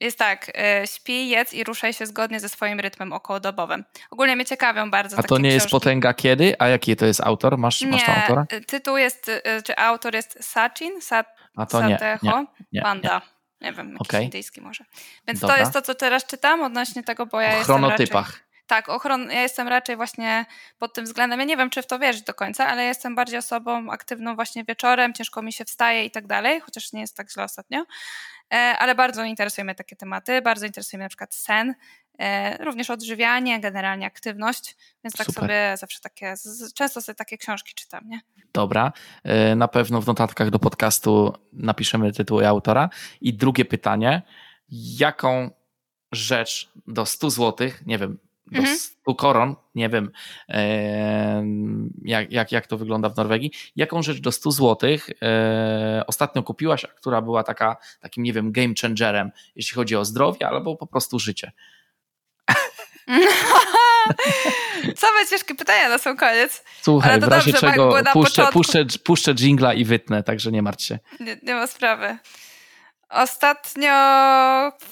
Jest tak, e, śpi, jedz i ruszaj się zgodnie ze swoim rytmem okołodobowym. Ogólnie mnie ciekawią bardzo A to nie książki. jest Potęga Kiedy? A jaki to jest autor? Masz, nie, masz tam autora? tytuł jest, czy autor jest Sachin, Sat, A to Sateho, nie, nie, nie, Banda. Nie wiem, jakiś okay. indyjski może. Więc Dobra. to jest to, co teraz czytam odnośnie tego, bo ja o jestem chronotypach. Raczej, tak, ochron, ja jestem raczej właśnie pod tym względem, ja nie wiem, czy w to wierzyć do końca, ale jestem bardziej osobą aktywną właśnie wieczorem, ciężko mi się wstaje i tak dalej, chociaż nie jest tak źle ostatnio. E, ale bardzo interesują mnie takie tematy, bardzo interesuje mnie na przykład sen, e, również odżywianie, generalnie aktywność, więc tak Super. sobie zawsze takie, często sobie takie książki czytam, nie? Dobra, e, na pewno w notatkach do podcastu napiszemy tytuł autora. I drugie pytanie, jaką rzecz do 100 zł, nie wiem, do mhm. 100 koron, nie wiem jak, jak, jak to wygląda w Norwegii, jaką rzecz do 100 zł ostatnio kupiłaś, która była taka, takim, nie wiem, game changerem, jeśli chodzi o zdrowie albo po prostu życie? Same ciężkie pytania na sam koniec. Słuchaj, w razie dobrze, czego puszczę, puszczę, puszczę dżingla i wytnę, także nie martw się. Nie, nie ma sprawy. Ostatnio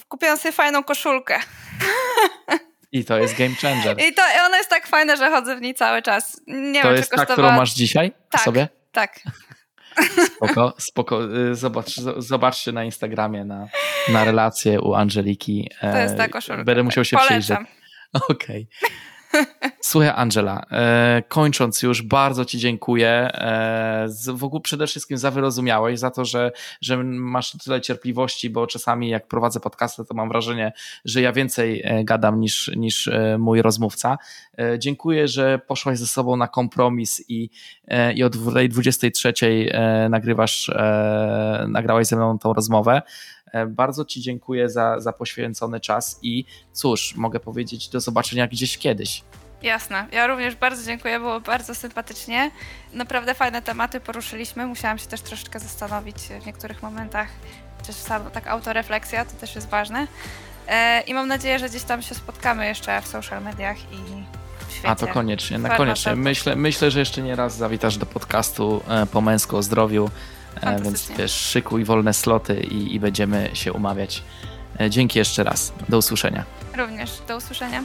kupiłam sobie fajną koszulkę. I to jest game changer. I to ona jest tak fajna, że chodzę w niej cały czas. Nie to wiem, jest ta, którą masz dzisiaj tak, sobie? Tak. Spoko, spoko. Y, zobacz, zobaczcie na Instagramie na, na relację u Angeliki. To jest ta koszulka. Będę musiał się Polecam. przyjrzeć. Okej. Okay. Słuchaj, Angela, e, kończąc już, bardzo Ci dziękuję. E, w ogóle przede wszystkim za wyrozumiałeś, za to, że, że masz tyle cierpliwości, bo czasami jak prowadzę podcasty, to mam wrażenie, że ja więcej e, gadam niż, niż mój rozmówca. Dziękuję, że poszłaś ze sobą na kompromis i, i od tej 23 nagrywasz, nagrałaś ze mną tą rozmowę. Bardzo Ci dziękuję za, za poświęcony czas i cóż, mogę powiedzieć do zobaczenia gdzieś kiedyś. Jasne. Ja również bardzo dziękuję, było bardzo sympatycznie. Naprawdę fajne tematy poruszyliśmy. Musiałam się też troszeczkę zastanowić w niektórych momentach. Też sam, tak autorefleksja to też jest ważne. E, I mam nadzieję, że gdzieś tam się spotkamy jeszcze w social mediach i w świecie. A to koniecznie, na koniecznie. Myślę, myślę, że jeszcze nie raz zawitasz do podcastu e, po męsku o zdrowiu, e, więc wiesz, szykuj wolne sloty i, i będziemy się umawiać. E, Dzięki jeszcze raz. Do usłyszenia. Również. Do usłyszenia.